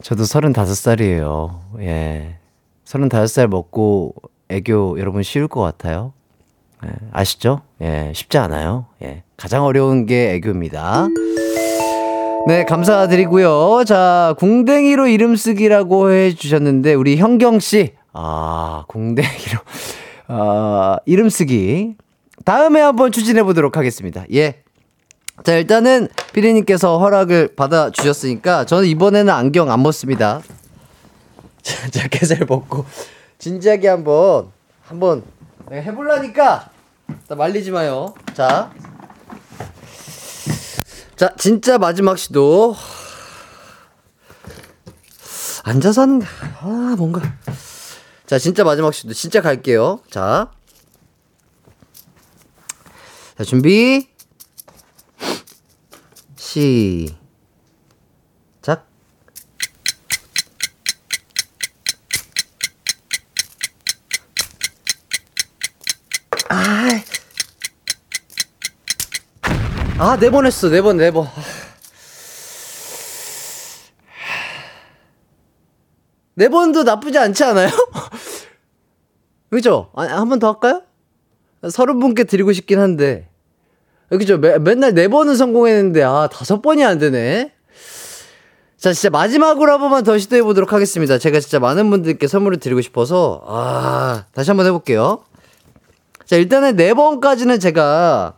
[SPEAKER 1] 저도 35살이에요. 예. 35살 먹고 애교 여러분 쉬울 것 같아요. 예, 아시죠? 예, 쉽지 않아요. 예. 가장 어려운 게 애교입니다. 네, 감사드리고요. 자, 궁뎅이로 이름 쓰기라고 해 주셨는데 우리 현경 씨. 아, 궁뎅이로 아, 이름 쓰기. 다음에 한번 추진해 보도록 하겠습니다. 예. 자, 일단은 피디님께서 허락을 받아 주셨으니까 저는 이번에는 안경 안 벗습니다. 자, 자켓을 벗고 진지하게 한번 한번 내가 해볼라니까 자, 말리지 마요. 자, 자 진짜 마지막 시도 앉아서 하는 게- 아 뭔가 자 진짜 마지막 시도 진짜 갈게요. 자, 자 준비 시작. 아, 아, 네 번 했어, 네 번, 네 번. 네 번도 나쁘지 않지 않아요? 그죠? 아, 한번 더 할까요? 서른 분께 드리고 싶긴 한데. 그죠? 매, 맨날 네 번은 성공했는데, 아, 다섯 번이 안 되네? 자, 진짜 마지막으로 한 번만 더 시도해 보도록 하겠습니다. 제가 진짜 많은 분들께 선물을 드리고 싶어서, 아, 다시 한번 해볼게요. 자, 일단은 네 번까지는 제가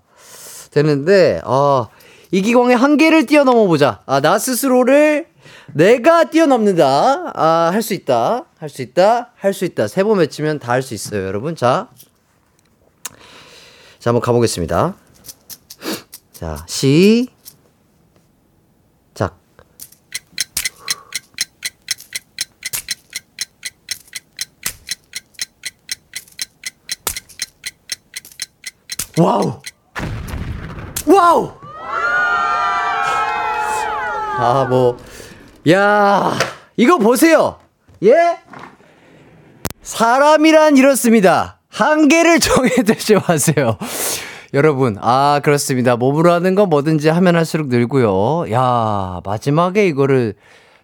[SPEAKER 1] 되는데, 아, 이기광의 한계를 뛰어넘어 보자. 아, 나 스스로를 내가 뛰어넘는다. 아, 할 수 있다. 할 수 있다. 할 수 있다. 세 번 외치면 다 할 수 있어요, 여러분. 자. 자, 한번 가보겠습니다. 자, 시. 와우! 와우! 아, 뭐, 야, 이거 보세요. 예? 사람이란 이렇습니다. 한계를 정해두지 마세요. 여러분, 아, 그렇습니다. 몸으로 하는 건 뭐든지 하면 할수록 늘고요. 야, 마지막에 이거를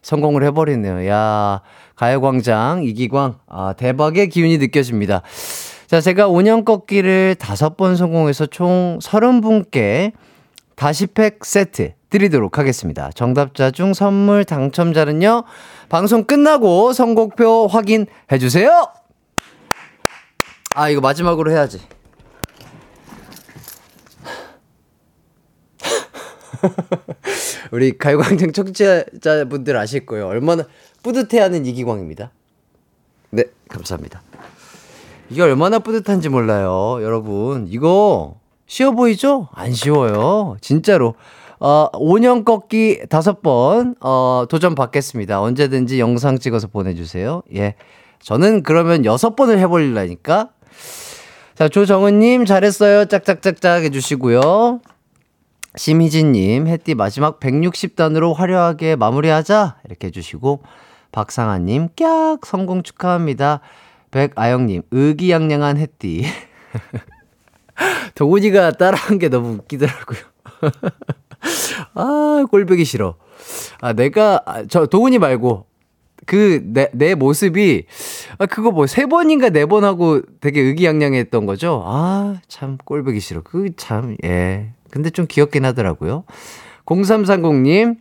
[SPEAKER 1] 성공을 해버리네요. 야, 가요광장, 이기광, 아, 대박의 기운이 느껴집니다. 자, 제가 5년 꺾기를 다섯 번 성공해서 총 30분께 다시팩 세트 드리도록 하겠습니다. 정답자 중 선물 당첨자는요, 방송 끝나고 선곡표 확인해 주세요! 아, 이거 마지막으로 해야지. 우리 가요광장 청취자분들 아실 거예요. 얼마나 뿌듯해하는 이기광입니다. 네, 감사합니다. 이게 얼마나 뿌듯한지 몰라요. 여러분, 이거 쉬워 보이죠? 안 쉬워요. 진짜로. 어, 5년 꺾기 5번, 어, 도전 받겠습니다. 언제든지 영상 찍어서 보내주세요. 예. 저는 그러면 6번을 해버리려니까. 자, 조정은님, 잘했어요. 짝짝짝짝 해주시고요. 심희진님, 햇띠 마지막 160단으로 화려하게 마무리하자. 이렇게 해주시고, 박상아님, 깍! 성공 축하합니다. 백아영님, 의기양양한 햇띠. 동훈이가 따라한 게 너무 웃기더라고요. 아, 꼴보기 싫어. 아, 내가, 아, 저, 동훈이 말고, 그, 내, 내 모습이, 아, 그거 뭐, 세 번인가 네 번 하고 되게 의기양양했던 거죠? 아, 참, 꼴보기 싫어. 그, 참, 예. 근데 좀 귀엽긴 하더라고요. 0330님,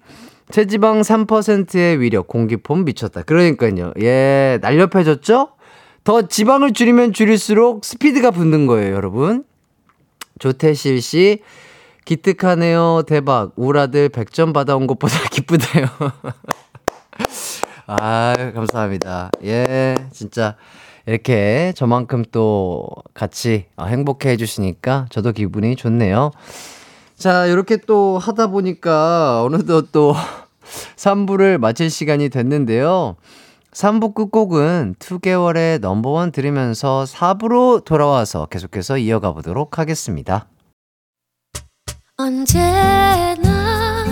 [SPEAKER 1] 체지방 3%의 위력, 공기폼 미쳤다. 그러니까요. 예, 날렵해졌죠? 더 지방을 줄이면 줄일수록 스피드가 붙는 거예요, 여러분. 조태실 씨, 기특하네요. 대박. 우라들 100점 받아온 것보다 기쁘네요. 아, 감사합니다. 예, 진짜 이렇게 저만큼 또 같이 행복해 해주시니까 저도 기분이 좋네요. 자, 이렇게 또 하다 보니까 어느덧 또 3부를 마칠 시간이 됐는데요. 3부 끝곡은 2개월의 넘버원 들으면서 4부로 돌아와서 계속해서 이어가 보도록 하겠습니다.
[SPEAKER 7] 언제나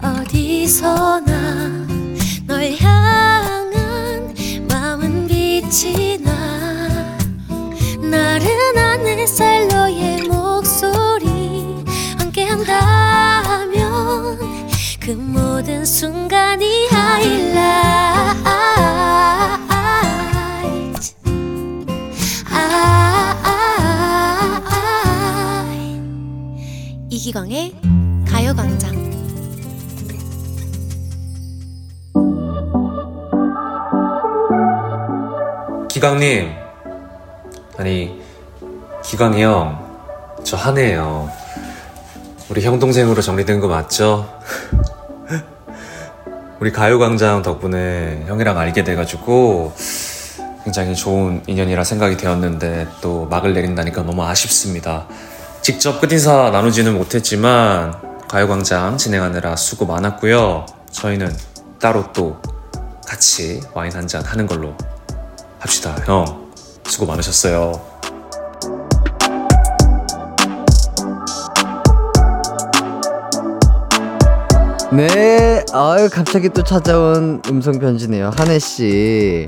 [SPEAKER 7] 어디서나 널 향한 마음은 빛이 나 나른한 햇살 너의 목 그 모든 순간이 하이라이트 이기광의 가요광장
[SPEAKER 8] 기광님, 아니, 기광이 형, 저 한해예요. 우리 형 동생으로 정리된 거 맞죠? 우리 가요광장 덕분에 형이랑 알게 돼가지고 굉장히 좋은 인연이라 생각이 되었는데 또 막을 내린다니까 너무 아쉽습니다. 직접 끝인사 나누지는 못했지만 가요광장 진행하느라 수고 많았고요. 저희는 따로 또 같이 와인 한 잔 하는 걸로 합시다. 형, 수고 많으셨어요.
[SPEAKER 1] 네, 아유, 갑자기 또 찾아온 음성 편지네요. 한혜 씨.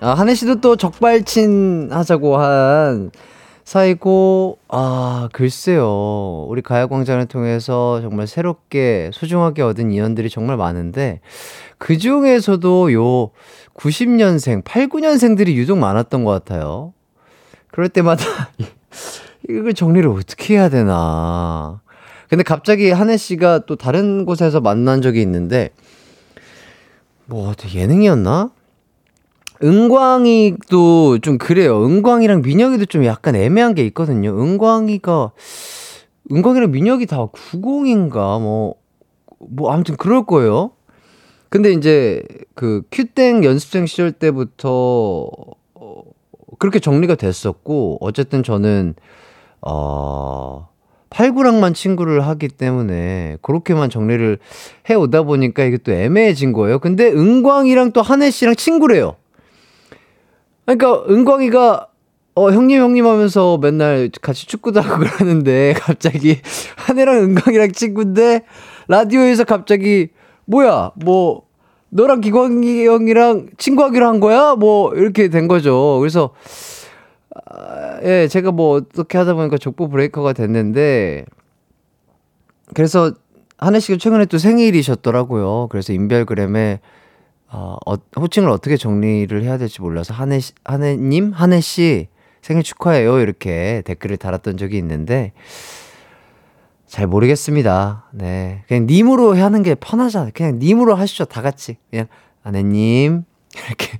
[SPEAKER 1] 아, 한혜 씨도 또 적발친 하자고 한 사이고, 아, 글쎄요. 우리 가야광장을 통해서 정말 새롭게 소중하게 얻은 인연들이 정말 많은데, 그 중에서도 요 90년생, 8, 9년생들이 유독 많았던 것 같아요. 그럴 때마다, 이걸 정리를 어떻게 해야 되나. 근데 갑자기 한혜 씨가 또 다른 곳에서 만난 적이 있는데 뭐, 예능이었나? 은광이도 좀 그래요. 은광이랑 민혁이도 좀 약간 애매한 게 있거든요. 은광이가, 은광이랑 민혁이 다 90인가, 뭐, 뭐, 아무튼 그럴 거예요. 근데 이제 그 큐땡 연습생 시절 때부터 어, 그렇게 정리가 됐었고, 어쨌든 저는, 어, 89랑만 친구를 하기 때문에 그렇게만 정리를 해 오다 보니까 이게 또 애매해진 거예요. 근데 은광이랑 또 한혜 씨랑 친구래요. 그러니까 은광이가 어 형님 형님 하면서 맨날 같이 축구도 하고 그러는데 갑자기 한혜랑 은광이랑 친구인데 라디오에서 갑자기 뭐야 뭐 너랑 기광이 형이랑 친구하기로 한 거야? 뭐 이렇게 된 거죠. 그래서 아, 예, 제가 뭐 어떻게 하다 보니까 족보 브레이커가 됐는데 그래서 한혜 씨가 최근에 또 생일이셨더라고요. 그래서 인별그램에 어, 어, 호칭을 어떻게 정리를 해야 될지 몰라서 한혜 씨, 한혜님, 한혜 씨 생일 축하해요. 이렇게 댓글을 달았던 적이 있는데 잘 모르겠습니다. 네, 그냥 님으로 하는 게 편하잖아요. 그냥 님으로 하시죠, 다 같이. 그냥 한혜님. 이렇게.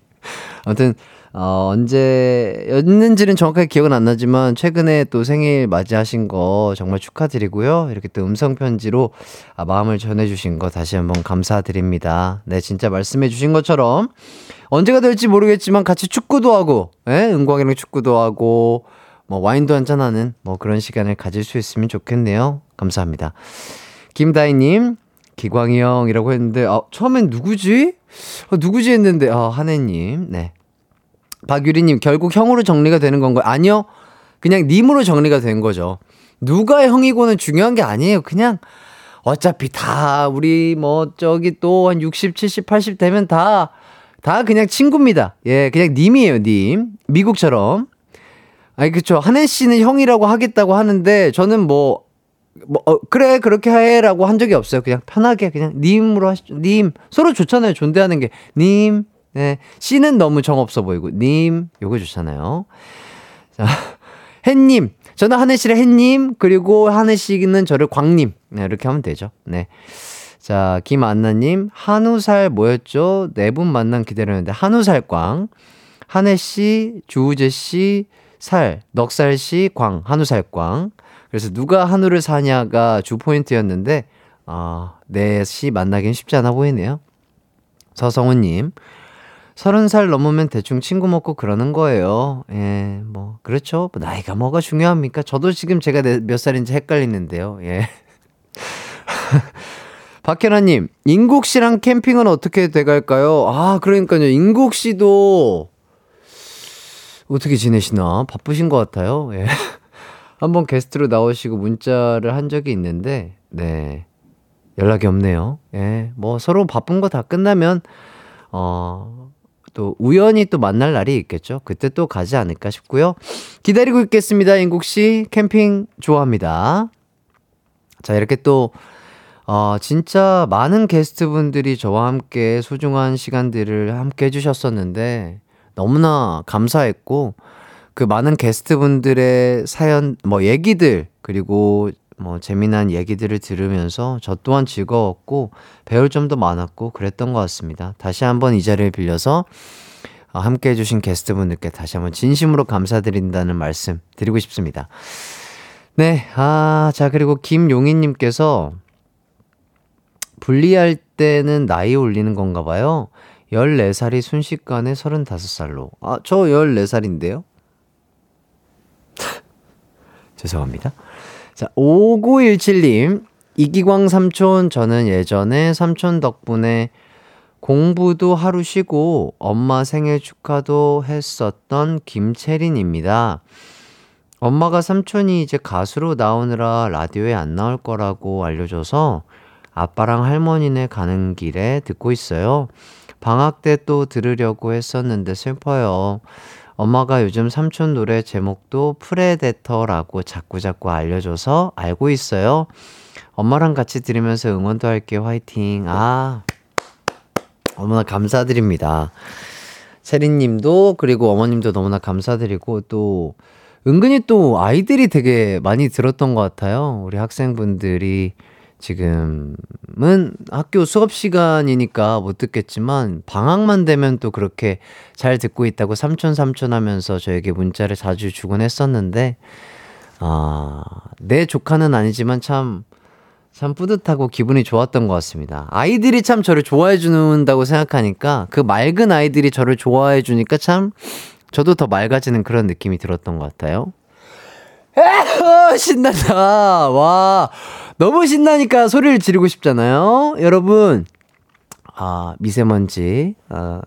[SPEAKER 1] 아무튼 어, 언제였는지는 정확하게 기억은 안 나지만 최근에 또 생일 맞이하신 거 정말 축하드리고요. 이렇게 또 음성 편지로 아, 마음을 전해주신 거 다시 한번 감사드립니다. 네, 진짜 말씀해주신 것처럼 언제가 될지 모르겠지만 같이 축구도 하고, 예? 은광이랑 축구도 하고, 뭐 와인도 한잔 하는 뭐 그런 시간을 가질 수 있으면 좋겠네요. 감사합니다. 김다희님, 기광이 형이라고 했는데, 아, 처음엔 누구지? 어, 누구지 했는데, 아, 한혜님, 네. 박유리님, 결국 형으로 정리가 되는 건가요? 아니요. 그냥 님으로 정리가 된 거죠. 누가 형이고는 중요한 게 아니에요. 그냥 어차피 다 우리 뭐 저기 또 한 60, 70, 80 되면 다, 다 그냥 친구입니다. 예, 그냥 님이에요, 님. 미국처럼. 아니, 그쵸. 한혜 씨는 형이라고 하겠다고 하는데 저는 뭐, 뭐, 어, 그래, 그렇게 해 라고 한 적이 없어요. 그냥 편하게, 그냥 님으로 하시죠. 님. 서로 좋잖아요. 존대하는 게. 님. 네. 씨는 너무 정없어 보이고, 님, 요거 좋잖아요. 자, 햇님. 저는 하늘 씨를 햇님, 그리고 하늘 씨는 저를 광님. 네, 이렇게 하면 되죠. 네. 자, 김안나님, 한우살 뭐였죠? 네 분 만남 기다렸는데, 한우살광. 한혜 씨, 주우재 씨, 살, 넉살 씨, 광, 한우살광. 그래서 누가 한우를 사냐가 주 포인트였는데, 아, 넷이 만나긴 쉽지 않아 보이네요. 서성우님, 서른 살 넘으면 대충 친구 먹고 그러는 거예요. 예, 뭐, 그렇죠. 뭐 나이가 뭐가 중요합니까? 저도 지금 제가 몇 살인지 헷갈리는데요. 예. 박현아님, 인국 씨랑 캠핑은 어떻게 돼갈까요? 아, 그러니까요. 인국 씨도 어떻게 지내시나? 바쁘신 것 같아요. 예. 한번 게스트로 나오시고 문자를 한 적이 있는데, 네. 연락이 없네요. 예. 뭐 서로 바쁜 거 다 끝나면, 어, 또 우연히 또 만날 날이 있겠죠. 그때 또 가지 않을까 싶고요. 기다리고 있겠습니다. 인국 씨 캠핑 좋아합니다. 자 이렇게 또 어, 진짜 많은 게스트분들이 저와 함께 소중한 시간들을 함께 해주셨었는데 너무나 감사했고 그 많은 게스트분들의 사연 뭐 얘기들 그리고 뭐 재미난 얘기들을 들으면서 저 또한 즐거웠고 배울 점도 많았고 그랬던 것 같습니다. 다시 한번 이 자리를 빌려서 어, 함께 해주신 게스트분들께 다시 한번 진심으로 감사드린다는 말씀 드리고 싶습니다. 네, 아, 자, 그리고 김용희님께서 분리할 때는 나이 올리는 건가 봐요. 14살이 순식간에 35살로. 아, 저 14살인데요? 죄송합니다. 자, 5917님. 이기광 삼촌, 저는 예전에 삼촌 덕분에 공부도 하루 쉬고 엄마 생일 축하도 했었던 김채린입니다. 엄마가 삼촌이 이제 가수로 나오느라 라디오에 안 나올 거라고 알려줘서 아빠랑 할머니네 가는 길에 듣고 있어요. 방학 때 또 들으려고 했었는데 슬퍼요. 엄마가 요즘 삼촌 노래 제목도 Predator라고 자꾸자꾸 알려줘서 알고 있어요. 엄마랑 같이 들으면서 응원도 할게요. 화이팅. 아, 너무나 감사드립니다. 세린님도 그리고 어머님도 너무나 감사드리고 또 은근히 또 아이들이 되게 많이 들었던 것 같아요. 우리 학생분들이 지금은 학교 수업 시간이니까 못 듣겠지만 방학만 되면 또 그렇게 잘 듣고 있다고 삼촌 삼촌 하면서 저에게 문자를 자주 주곤 했었는데 아, 내 조카는 아니지만 참, 참 뿌듯하고 기분이 좋았던 것 같습니다. 아이들이 참 저를 좋아해 준다고 생각하니까 그 맑은 아이들이 저를 좋아해 주니까 참 저도 더 맑아지는 그런 느낌이 들었던 것 같아요. 에허, 신난다. 와, 너무 신나니까 소리를 지르고 싶잖아요. 여러분, 아, 미세먼지, 아,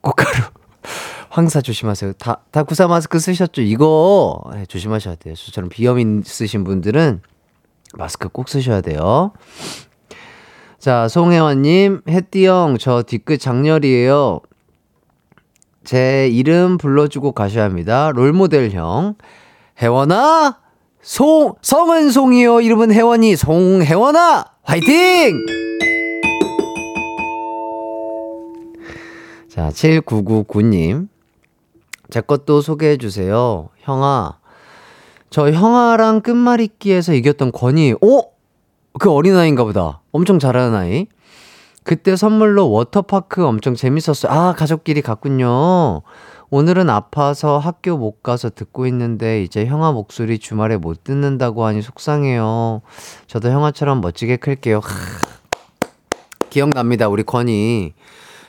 [SPEAKER 1] 꽃가루, 황사 조심하세요. 다, 다 구사 마스크 쓰셨죠? 이거 네, 조심하셔야 돼요. 저처럼 비염 있으신 분들은 마스크 꼭 쓰셔야 돼요. 자, 송혜원님, 혜띠형, 저 뒤끝 장렬이에요. 제 이름 불러주고 가셔야 합니다. 롤모델 형. 혜원아! 송, 성은 송이요. 이름은 혜원이. 송혜원아! 화이팅! 자, 7999님. 제 것도 소개해 주세요. 형아. 저 형아랑 끝말잇기에서 이겼던 권이, 어? 그 어린아이인가 보다. 엄청 잘하는 아이. 그때 선물로 워터파크 엄청 재밌었어요. 아, 가족끼리 갔군요. 오늘은 아파서 학교 못 가서 듣고 있는데 이제 형아 목소리 주말에 못 듣는다고 하니 속상해요. 저도 형아처럼 멋지게 클게요. 하, 기억납니다. 우리 권이.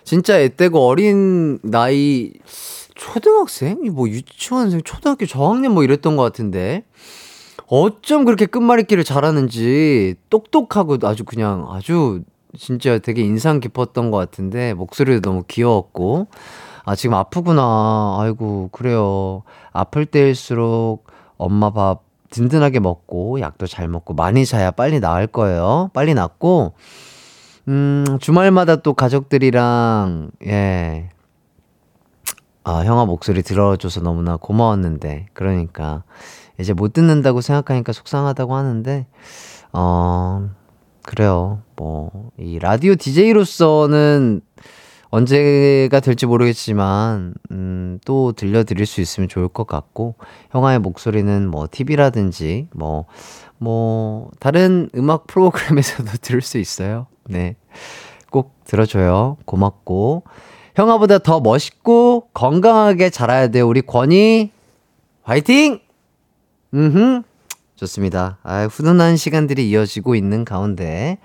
[SPEAKER 1] 진짜 애때고 어린 나이 초등학생? 뭐 유치원생, 초등학교 저학년 뭐 이랬던 것 같은데. 어쩜 그렇게 끝말잇기를 잘하는지 똑똑하고 아주 그냥 아주 진짜 되게 인상 깊었던 것 같은데 목소리도 너무 귀여웠고 아 지금 아프구나. 아이고 그래요. 아플 때일수록 엄마 밥 든든하게 먹고 약도 잘 먹고 많이 자야 빨리 나을 거예요. 빨리 낫고. 음 주말마다 또 가족들이랑 예. 아, 형아 목소리 들어줘서 너무나 고마웠는데, 그러니까, 이제 못 듣는다고 생각하니까 속상하다고 하는데, 어, 그래요. 뭐, 이 라디오 DJ로서는 언제가 될지 모르겠지만, 음, 또 들려드릴 수 있으면 좋을 것 같고, 형아의 목소리는 뭐, TV라든지, 뭐, 뭐, 다른 음악 프로그램에서도 들을 수 있어요. 네. 꼭 들어줘요. 고맙고. 형아보다 더 멋있고 건강하게 자라야 돼요. 우리 권이 화이팅! 음, 좋습니다. 아, 훈훈한 시간들이 이어지고 있는 가운데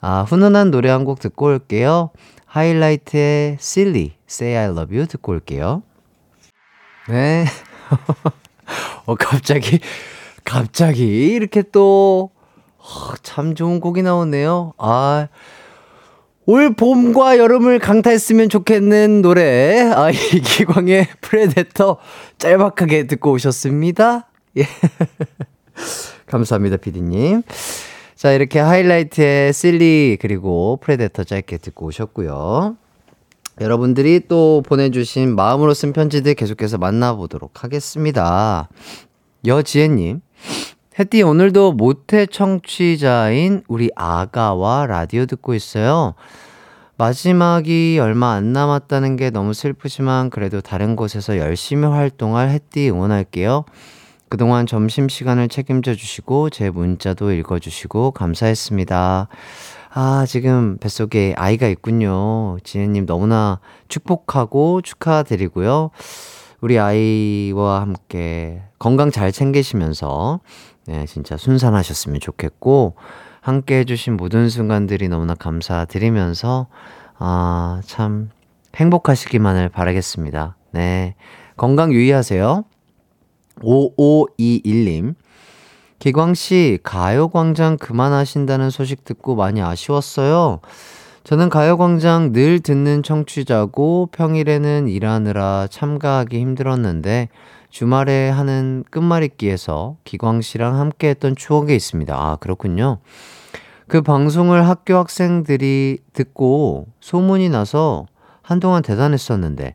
[SPEAKER 1] 아, 훈훈한 노래 한 곡 듣고 올게요. 하이라이트의 Silly, Say I Love You 듣고 올게요. 네. 어, 갑자기, 갑자기 이렇게 또, 어, 참 좋은 곡이 나오네요. 아, 올 봄과 여름을 강타했으면 좋겠는 노래 아 이기광의 Predator 짤막하게 듣고 오셨습니다. 예. 감사합니다, 피디님. 자, 이렇게 하이라이트의 실리 그리고 Predator 짧게 듣고 오셨고요. 여러분들이 또 보내주신 마음으로 쓴 편지들 계속해서 만나보도록 하겠습니다. 여지혜님, 혜띠 오늘도 모태 청취자인 우리 아가와 라디오 듣고 있어요. 마지막이 얼마 안 남았다는 게 너무 슬프지만 그래도 다른 곳에서 열심히 활동할 혜띠 응원할게요. 그동안 점심시간을 책임져 주시고 제 문자도 읽어주시고 감사했습니다. 아, 지금 뱃속에 아이가 있군요. 지혜님 너무나 축복하고 축하드리고요. 우리 아이와 함께 건강 잘 챙기시면서 네, 진짜 순산하셨으면 좋겠고, 함께 해주신 모든 순간들이 너무나 감사드리면서, 아, 참, 행복하시기만을 바라겠습니다. 네. 건강 유의하세요. 5521님. 기광씨, 가요광장 그만하신다는 소식 듣고 많이 아쉬웠어요. 저는 가요광장 늘 듣는 청취자고 평일에는 일하느라 참가하기 힘들었는데 주말에 하는 끝말잇기에서 기광 씨랑 함께 했던 추억이 있습니다. 아, 그렇군요. 그 방송을 학교 학생들이 듣고 소문이 나서 한동안 대단했었는데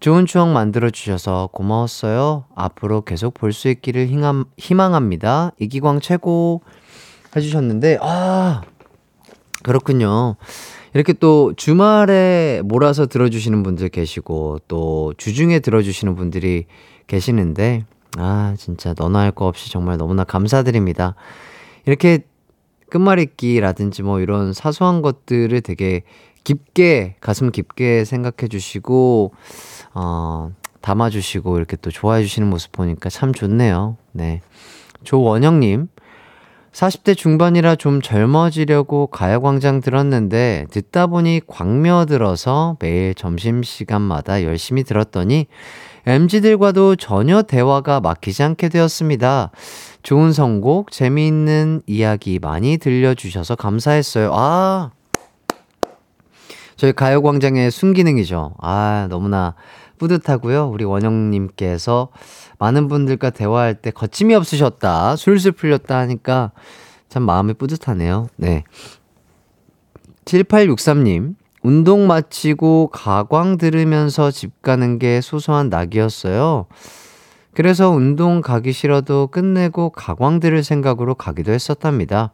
[SPEAKER 1] 좋은 추억 만들어 주셔서 고마웠어요. 앞으로 계속 볼 수 있기를 희망, 희망합니다. 이기광 최고 해주셨는데 아 그렇군요. 이렇게 또 주말에 몰아서 들어주시는 분들 계시고 또 주중에 들어주시는 분들이 계시는데 아 진짜 너나 할 거 없이 정말 너무나 감사드립니다. 이렇게 끝말잇기라든지 뭐 이런 사소한 것들을 되게 깊게, 가슴 깊게 생각해 주시고, 어, 담아 주시고, 이렇게 또 좋아해 주시는 모습 보니까 참 좋네요. 네. 조원영 님, 40대 중반이라 좀 젊어지려고 가요광장 들었는데, 듣다 보니 광며 들어서 매일 점심시간마다 열심히 들었더니, MG들과도 전혀 대화가 막히지 않게 되었습니다. 좋은 선곡, 재미있는 이야기 많이 들려주셔서 감사했어요. 아, 저희 가요광장의 순기능이죠. 아, 너무나 뿌듯하고요. 우리 원영님께서 많은 분들과 대화할 때 거침이 없으셨다, 술술 풀렸다 하니까 참 마음이 뿌듯하네요. 네. 7863님, 운동 마치고 가광 들으면서 집 가는 게 소소한 낙이었어요. 그래서 운동 가기 싫어도 끝내고 가광 들을 생각으로 가기도 했었답니다.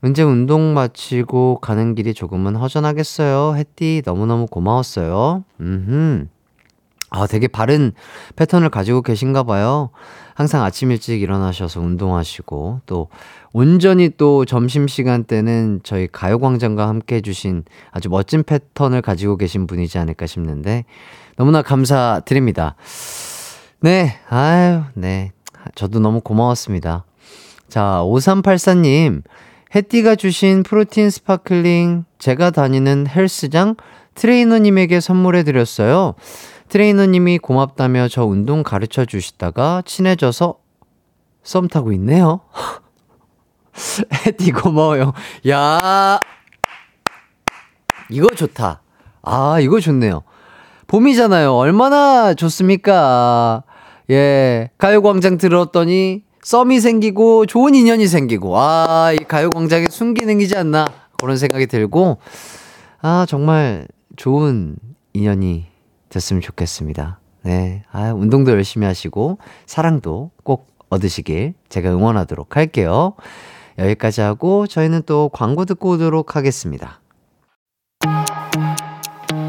[SPEAKER 1] 언제 운동 마치고 가는 길이 조금은 허전하겠어요. 햇띠 너무너무 고마웠어요. 음흠. 아, 되게 바른 패턴을 가지고 계신가 봐요. 항상 아침 일찍 일어나셔서 운동하시고, 또, 온전히 또 점심시간 때는 저희 가요광장과 함께 해주신 아주 멋진 패턴을 가지고 계신 분이지 않을까 싶는데, 너무나 감사드립니다. 네, 아유, 네. 저도 너무 고마웠습니다. 자, 5384님, 해띠가 주신 protein sparkling 제가 다니는 헬스장 트레이너님에게 선물해 드렸어요. 트레이너님이 고맙다며 저 운동 가르쳐 주시다가 친해져서 썸 타고 있네요. 해띠 고마워요. 야 이거 좋다. 아, 이거 좋네요. 봄이잖아요. 얼마나 좋습니까? 예. 가요광장 들었더니 썸이 생기고 좋은 인연이 생기고 아, 이 가요광장의 순기능이지 않나 그런 생각이 들고 아, 정말 좋은 인연이 됐으면 좋겠습니다. 네. 아, 운동도 열심히 하시고 사랑도 꼭 얻으시길 제가 응원하도록 할게요. 여기까지 하고 저희는 또 광고 듣고 오도록 하겠습니다.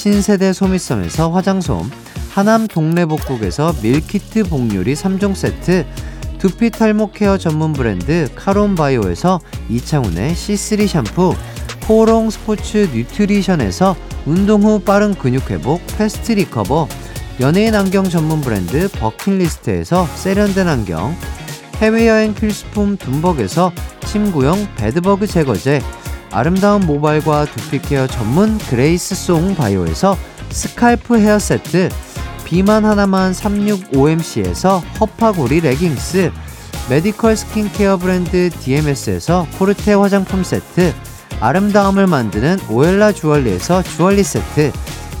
[SPEAKER 1] 신세대 소미섬에서 화장솜 하남 동래복국에서 밀키트 복요리 3종 세트 두피 탈모 케어 전문 브랜드 카론바이오에서 이창훈의 C3 샴푸 코롱 스포츠 뉴트리션에서 운동 후 빠른 근육 회복 fast recover 연예인 안경 전문 브랜드 버킷리스트에서 세련된 안경 해외여행 필수품 둠벅에서 침구용 bedbug 제거제 아름다운 모발과 두피 케어 전문 그레이스 송 바이오에서 scalp 헤어 세트 비만 하나만 365MC에서 허파고리 레깅스 메디컬 스킨케어 브랜드 DMS에서 코르테 화장품 세트 아름다움을 만드는 오엘라 주얼리에서 주얼리 세트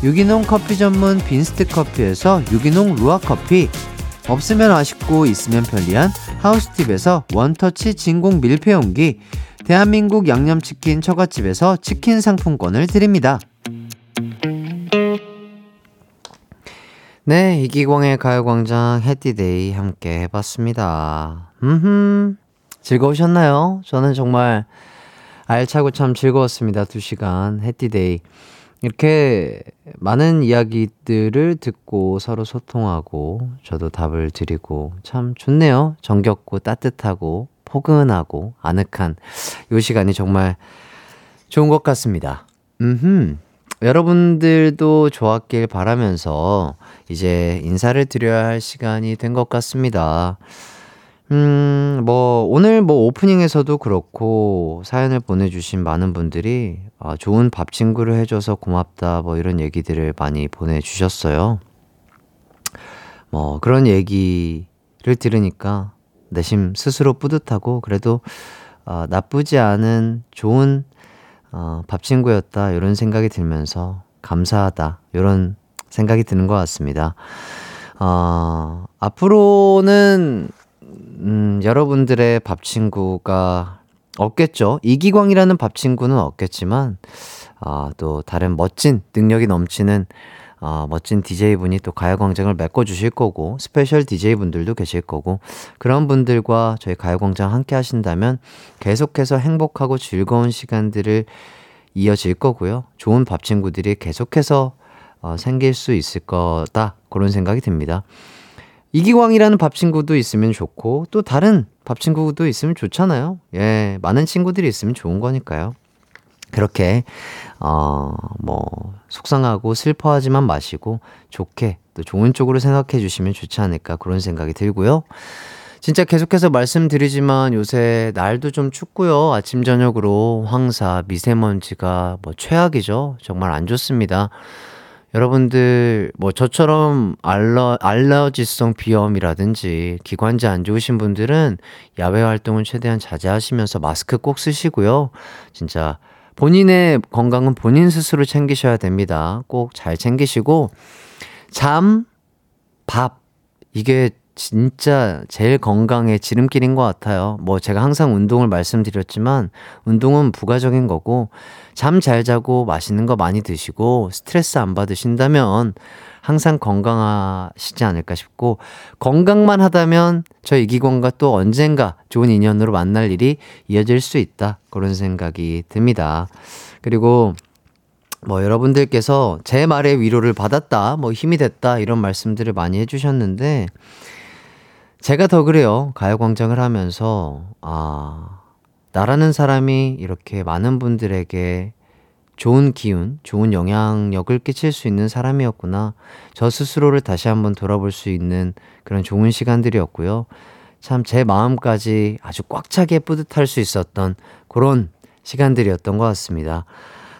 [SPEAKER 1] 유기농 커피 전문 빈스트 커피에서 유기농 루아 커피 없으면 아쉽고 있으면 편리한 하우스팁에서 원터치 진공 밀폐용기 대한민국 양념치킨 처갓집에서 치킨 상품권을 드립니다. 네, 이기광의 가요광장 해띠데이 함께 해봤습니다. 음, 즐거우셨나요? 저는 정말 알차고 참 즐거웠습니다. 두 시간 해띠데이. 이렇게 많은 이야기들을 듣고 서로 소통하고 저도 답을 드리고 참 좋네요. 정겹고 따뜻하고 포근하고 아늑한 요 시간이 정말 좋은 것 같습니다. 음, 여러분들도 좋았길 바라면서 이제 인사를 드려야 할 시간이 된 것 같습니다. 음, 뭐, 오늘 뭐 오프닝에서도 그렇고 사연을 보내주신 많은 분들이 아, 좋은 밥 친구를 해줘서 고맙다 뭐 이런 얘기들을 많이 보내주셨어요. 뭐 그런 얘기를 들으니까 내심 스스로 뿌듯하고 그래도 어, 나쁘지 않은 좋은 어, 밥 친구였다 이런 생각이 들면서 감사하다 이런 생각이 드는 것 같습니다. 어, 앞으로는 음, 여러분들의 밥 친구가 없겠죠. 이기광이라는 밥 친구는 없겠지만 아, 또 다른 멋진 능력이 넘치는 아, 멋진 DJ분이 또 가요광장을 메꿔주실 거고, 스페셜 DJ분들도 계실 거고, 그런 분들과 저희 가요광장 함께 하신다면 계속해서 행복하고 즐거운 시간들을 이어질 거고요. 좋은 밥 친구들이 계속해서 어, 생길 수 있을 거다. 그런 생각이 듭니다. 이기광이라는 밥 친구도 있으면 좋고, 또 다른 밥 친구도 있으면 좋잖아요. 예, 많은 친구들이 있으면 좋은 거니까요. 그렇게, 어, 뭐, 속상하고 슬퍼하지만 마시고, 좋게, 또 좋은 쪽으로 생각해 주시면 좋지 않을까, 그런 생각이 들고요. 진짜 계속해서 말씀드리지만 요새 날도 좀 춥고요. 아침, 저녁으로 황사, 미세먼지가 뭐 최악이죠. 정말 안 좋습니다. 여러분들 뭐 저처럼 알러 알러지성 비염이라든지 기관지 안 좋으신 분들은 야외 활동은 최대한 자제하시면서 마스크 꼭 쓰시고요. 진짜 본인의 건강은 본인 스스로 챙기셔야 됩니다. 꼭 잘 챙기시고 잠, 밥 이게 진짜 제일 건강의 지름길인 것 같아요. 뭐 제가 항상 운동을 말씀드렸지만 운동은 부가적인 거고 잠 잘 자고 맛있는 거 많이 드시고 스트레스 안 받으신다면 항상 건강하시지 않을까 싶고 건강만 하다면 저 이기광과 또 언젠가 좋은 인연으로 만날 일이 이어질 수 있다. 그런 생각이 듭니다. 그리고 뭐 여러분들께서 제 말에 위로를 받았다, 뭐 힘이 됐다 이런 말씀들을 많이 해주셨는데 제가 더 그래요. 가요광장을 하면서, 아, 나라는 사람이 이렇게 많은 분들에게 좋은 기운, 좋은 영향력을 끼칠 수 있는 사람이었구나. 저 스스로를 다시 한번 돌아볼 수 있는 그런 좋은 시간들이었고요. 참 제 마음까지 아주 꽉 차게 뿌듯할 수 있었던 그런 시간들이었던 것 같습니다.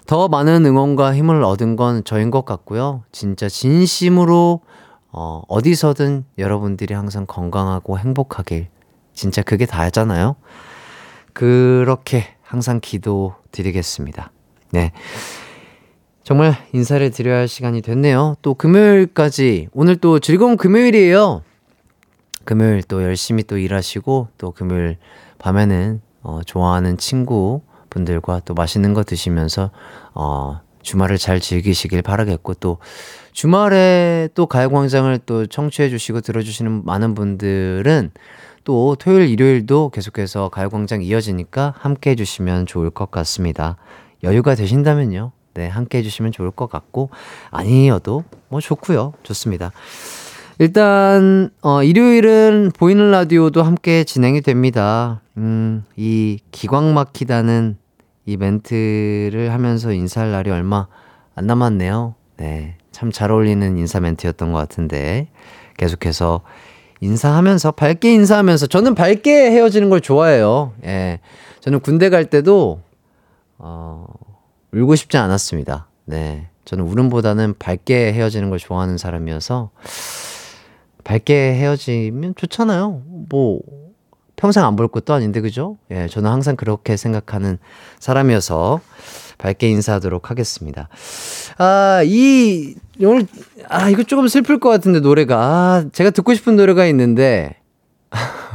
[SPEAKER 1] 더 많은 응원과 힘을 얻은 건 저인 것 같고요. 진짜 진심으로 어, 어디서든 여러분들이 항상 건강하고 행복하길. 진짜 그게 다잖아요. 그렇게 항상 기도 드리겠습니다. 네. 정말 인사를 드려야 할 시간이 됐네요. 또 금요일까지, 오늘 또 즐거운 금요일이에요. 금요일 또 열심히 또 일하시고, 또 금요일 밤에는, 어, 좋아하는 친구 분들과 또 맛있는 거 드시면서, 어, 주말을 잘 즐기시길 바라겠고, 또 주말에 또 가요광장을 또 청취해주시고 들어주시는 많은 분들은 또 토요일, 일요일도 계속해서 가요광장 이어지니까 함께 해주시면 좋을 것 같습니다. 여유가 되신다면요. 네, 함께 해주시면 좋을 것 같고, 아니어도 뭐 좋고요 좋습니다. 일단, 어, 일요일은 보이는 라디오도 함께 진행이 됩니다. 음, 이 기광 막히다는 이 멘트를 하면서 인사할 날이 얼마 안 남았네요. 네. 참 잘 어울리는 인사 멘트였던 것 같은데, 계속해서 인사하면서, 밝게 인사하면서, 저는 밝게 헤어지는 걸 좋아해요. 예. 저는 군대 갈 때도, 어, 울고 싶지 않았습니다. 네. 저는 울음보다는 밝게 헤어지는 걸 좋아하는 사람이어서, 밝게 헤어지면 좋잖아요. 뭐, 평생 안 볼 것도 아닌데, 그죠? 예, 저는 항상 그렇게 생각하는 사람이어서 밝게 인사하도록 하겠습니다. 아, 이, 오늘, 아, 이거 조금 슬플 것 같은데, 노래가. 아, 제가 듣고 싶은 노래가 있는데,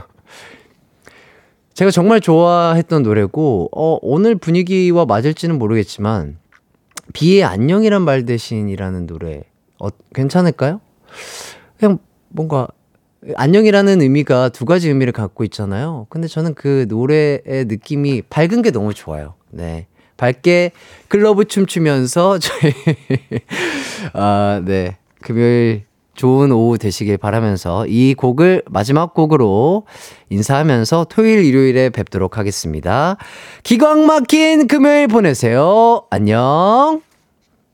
[SPEAKER 1] 제가 정말 좋아했던 노래고, 어, 오늘 분위기와 맞을지는 모르겠지만, 비의 안녕이란 말 대신이라는 노래, 어, 괜찮을까요? 그냥 뭔가, 안녕이라는 의미가 두 가지 의미를 갖고 있잖아요. 근데 저는 그 노래의 느낌이 밝은 게 너무 좋아요. 네. 밝게 클러브 춤추면서 저희, 아, 네. 금요일 좋은 오후 되시길 바라면서 이 곡을 마지막 곡으로 인사하면서 토요일, 일요일에 뵙도록 하겠습니다. 기광 막힌 금요일 보내세요. 안녕.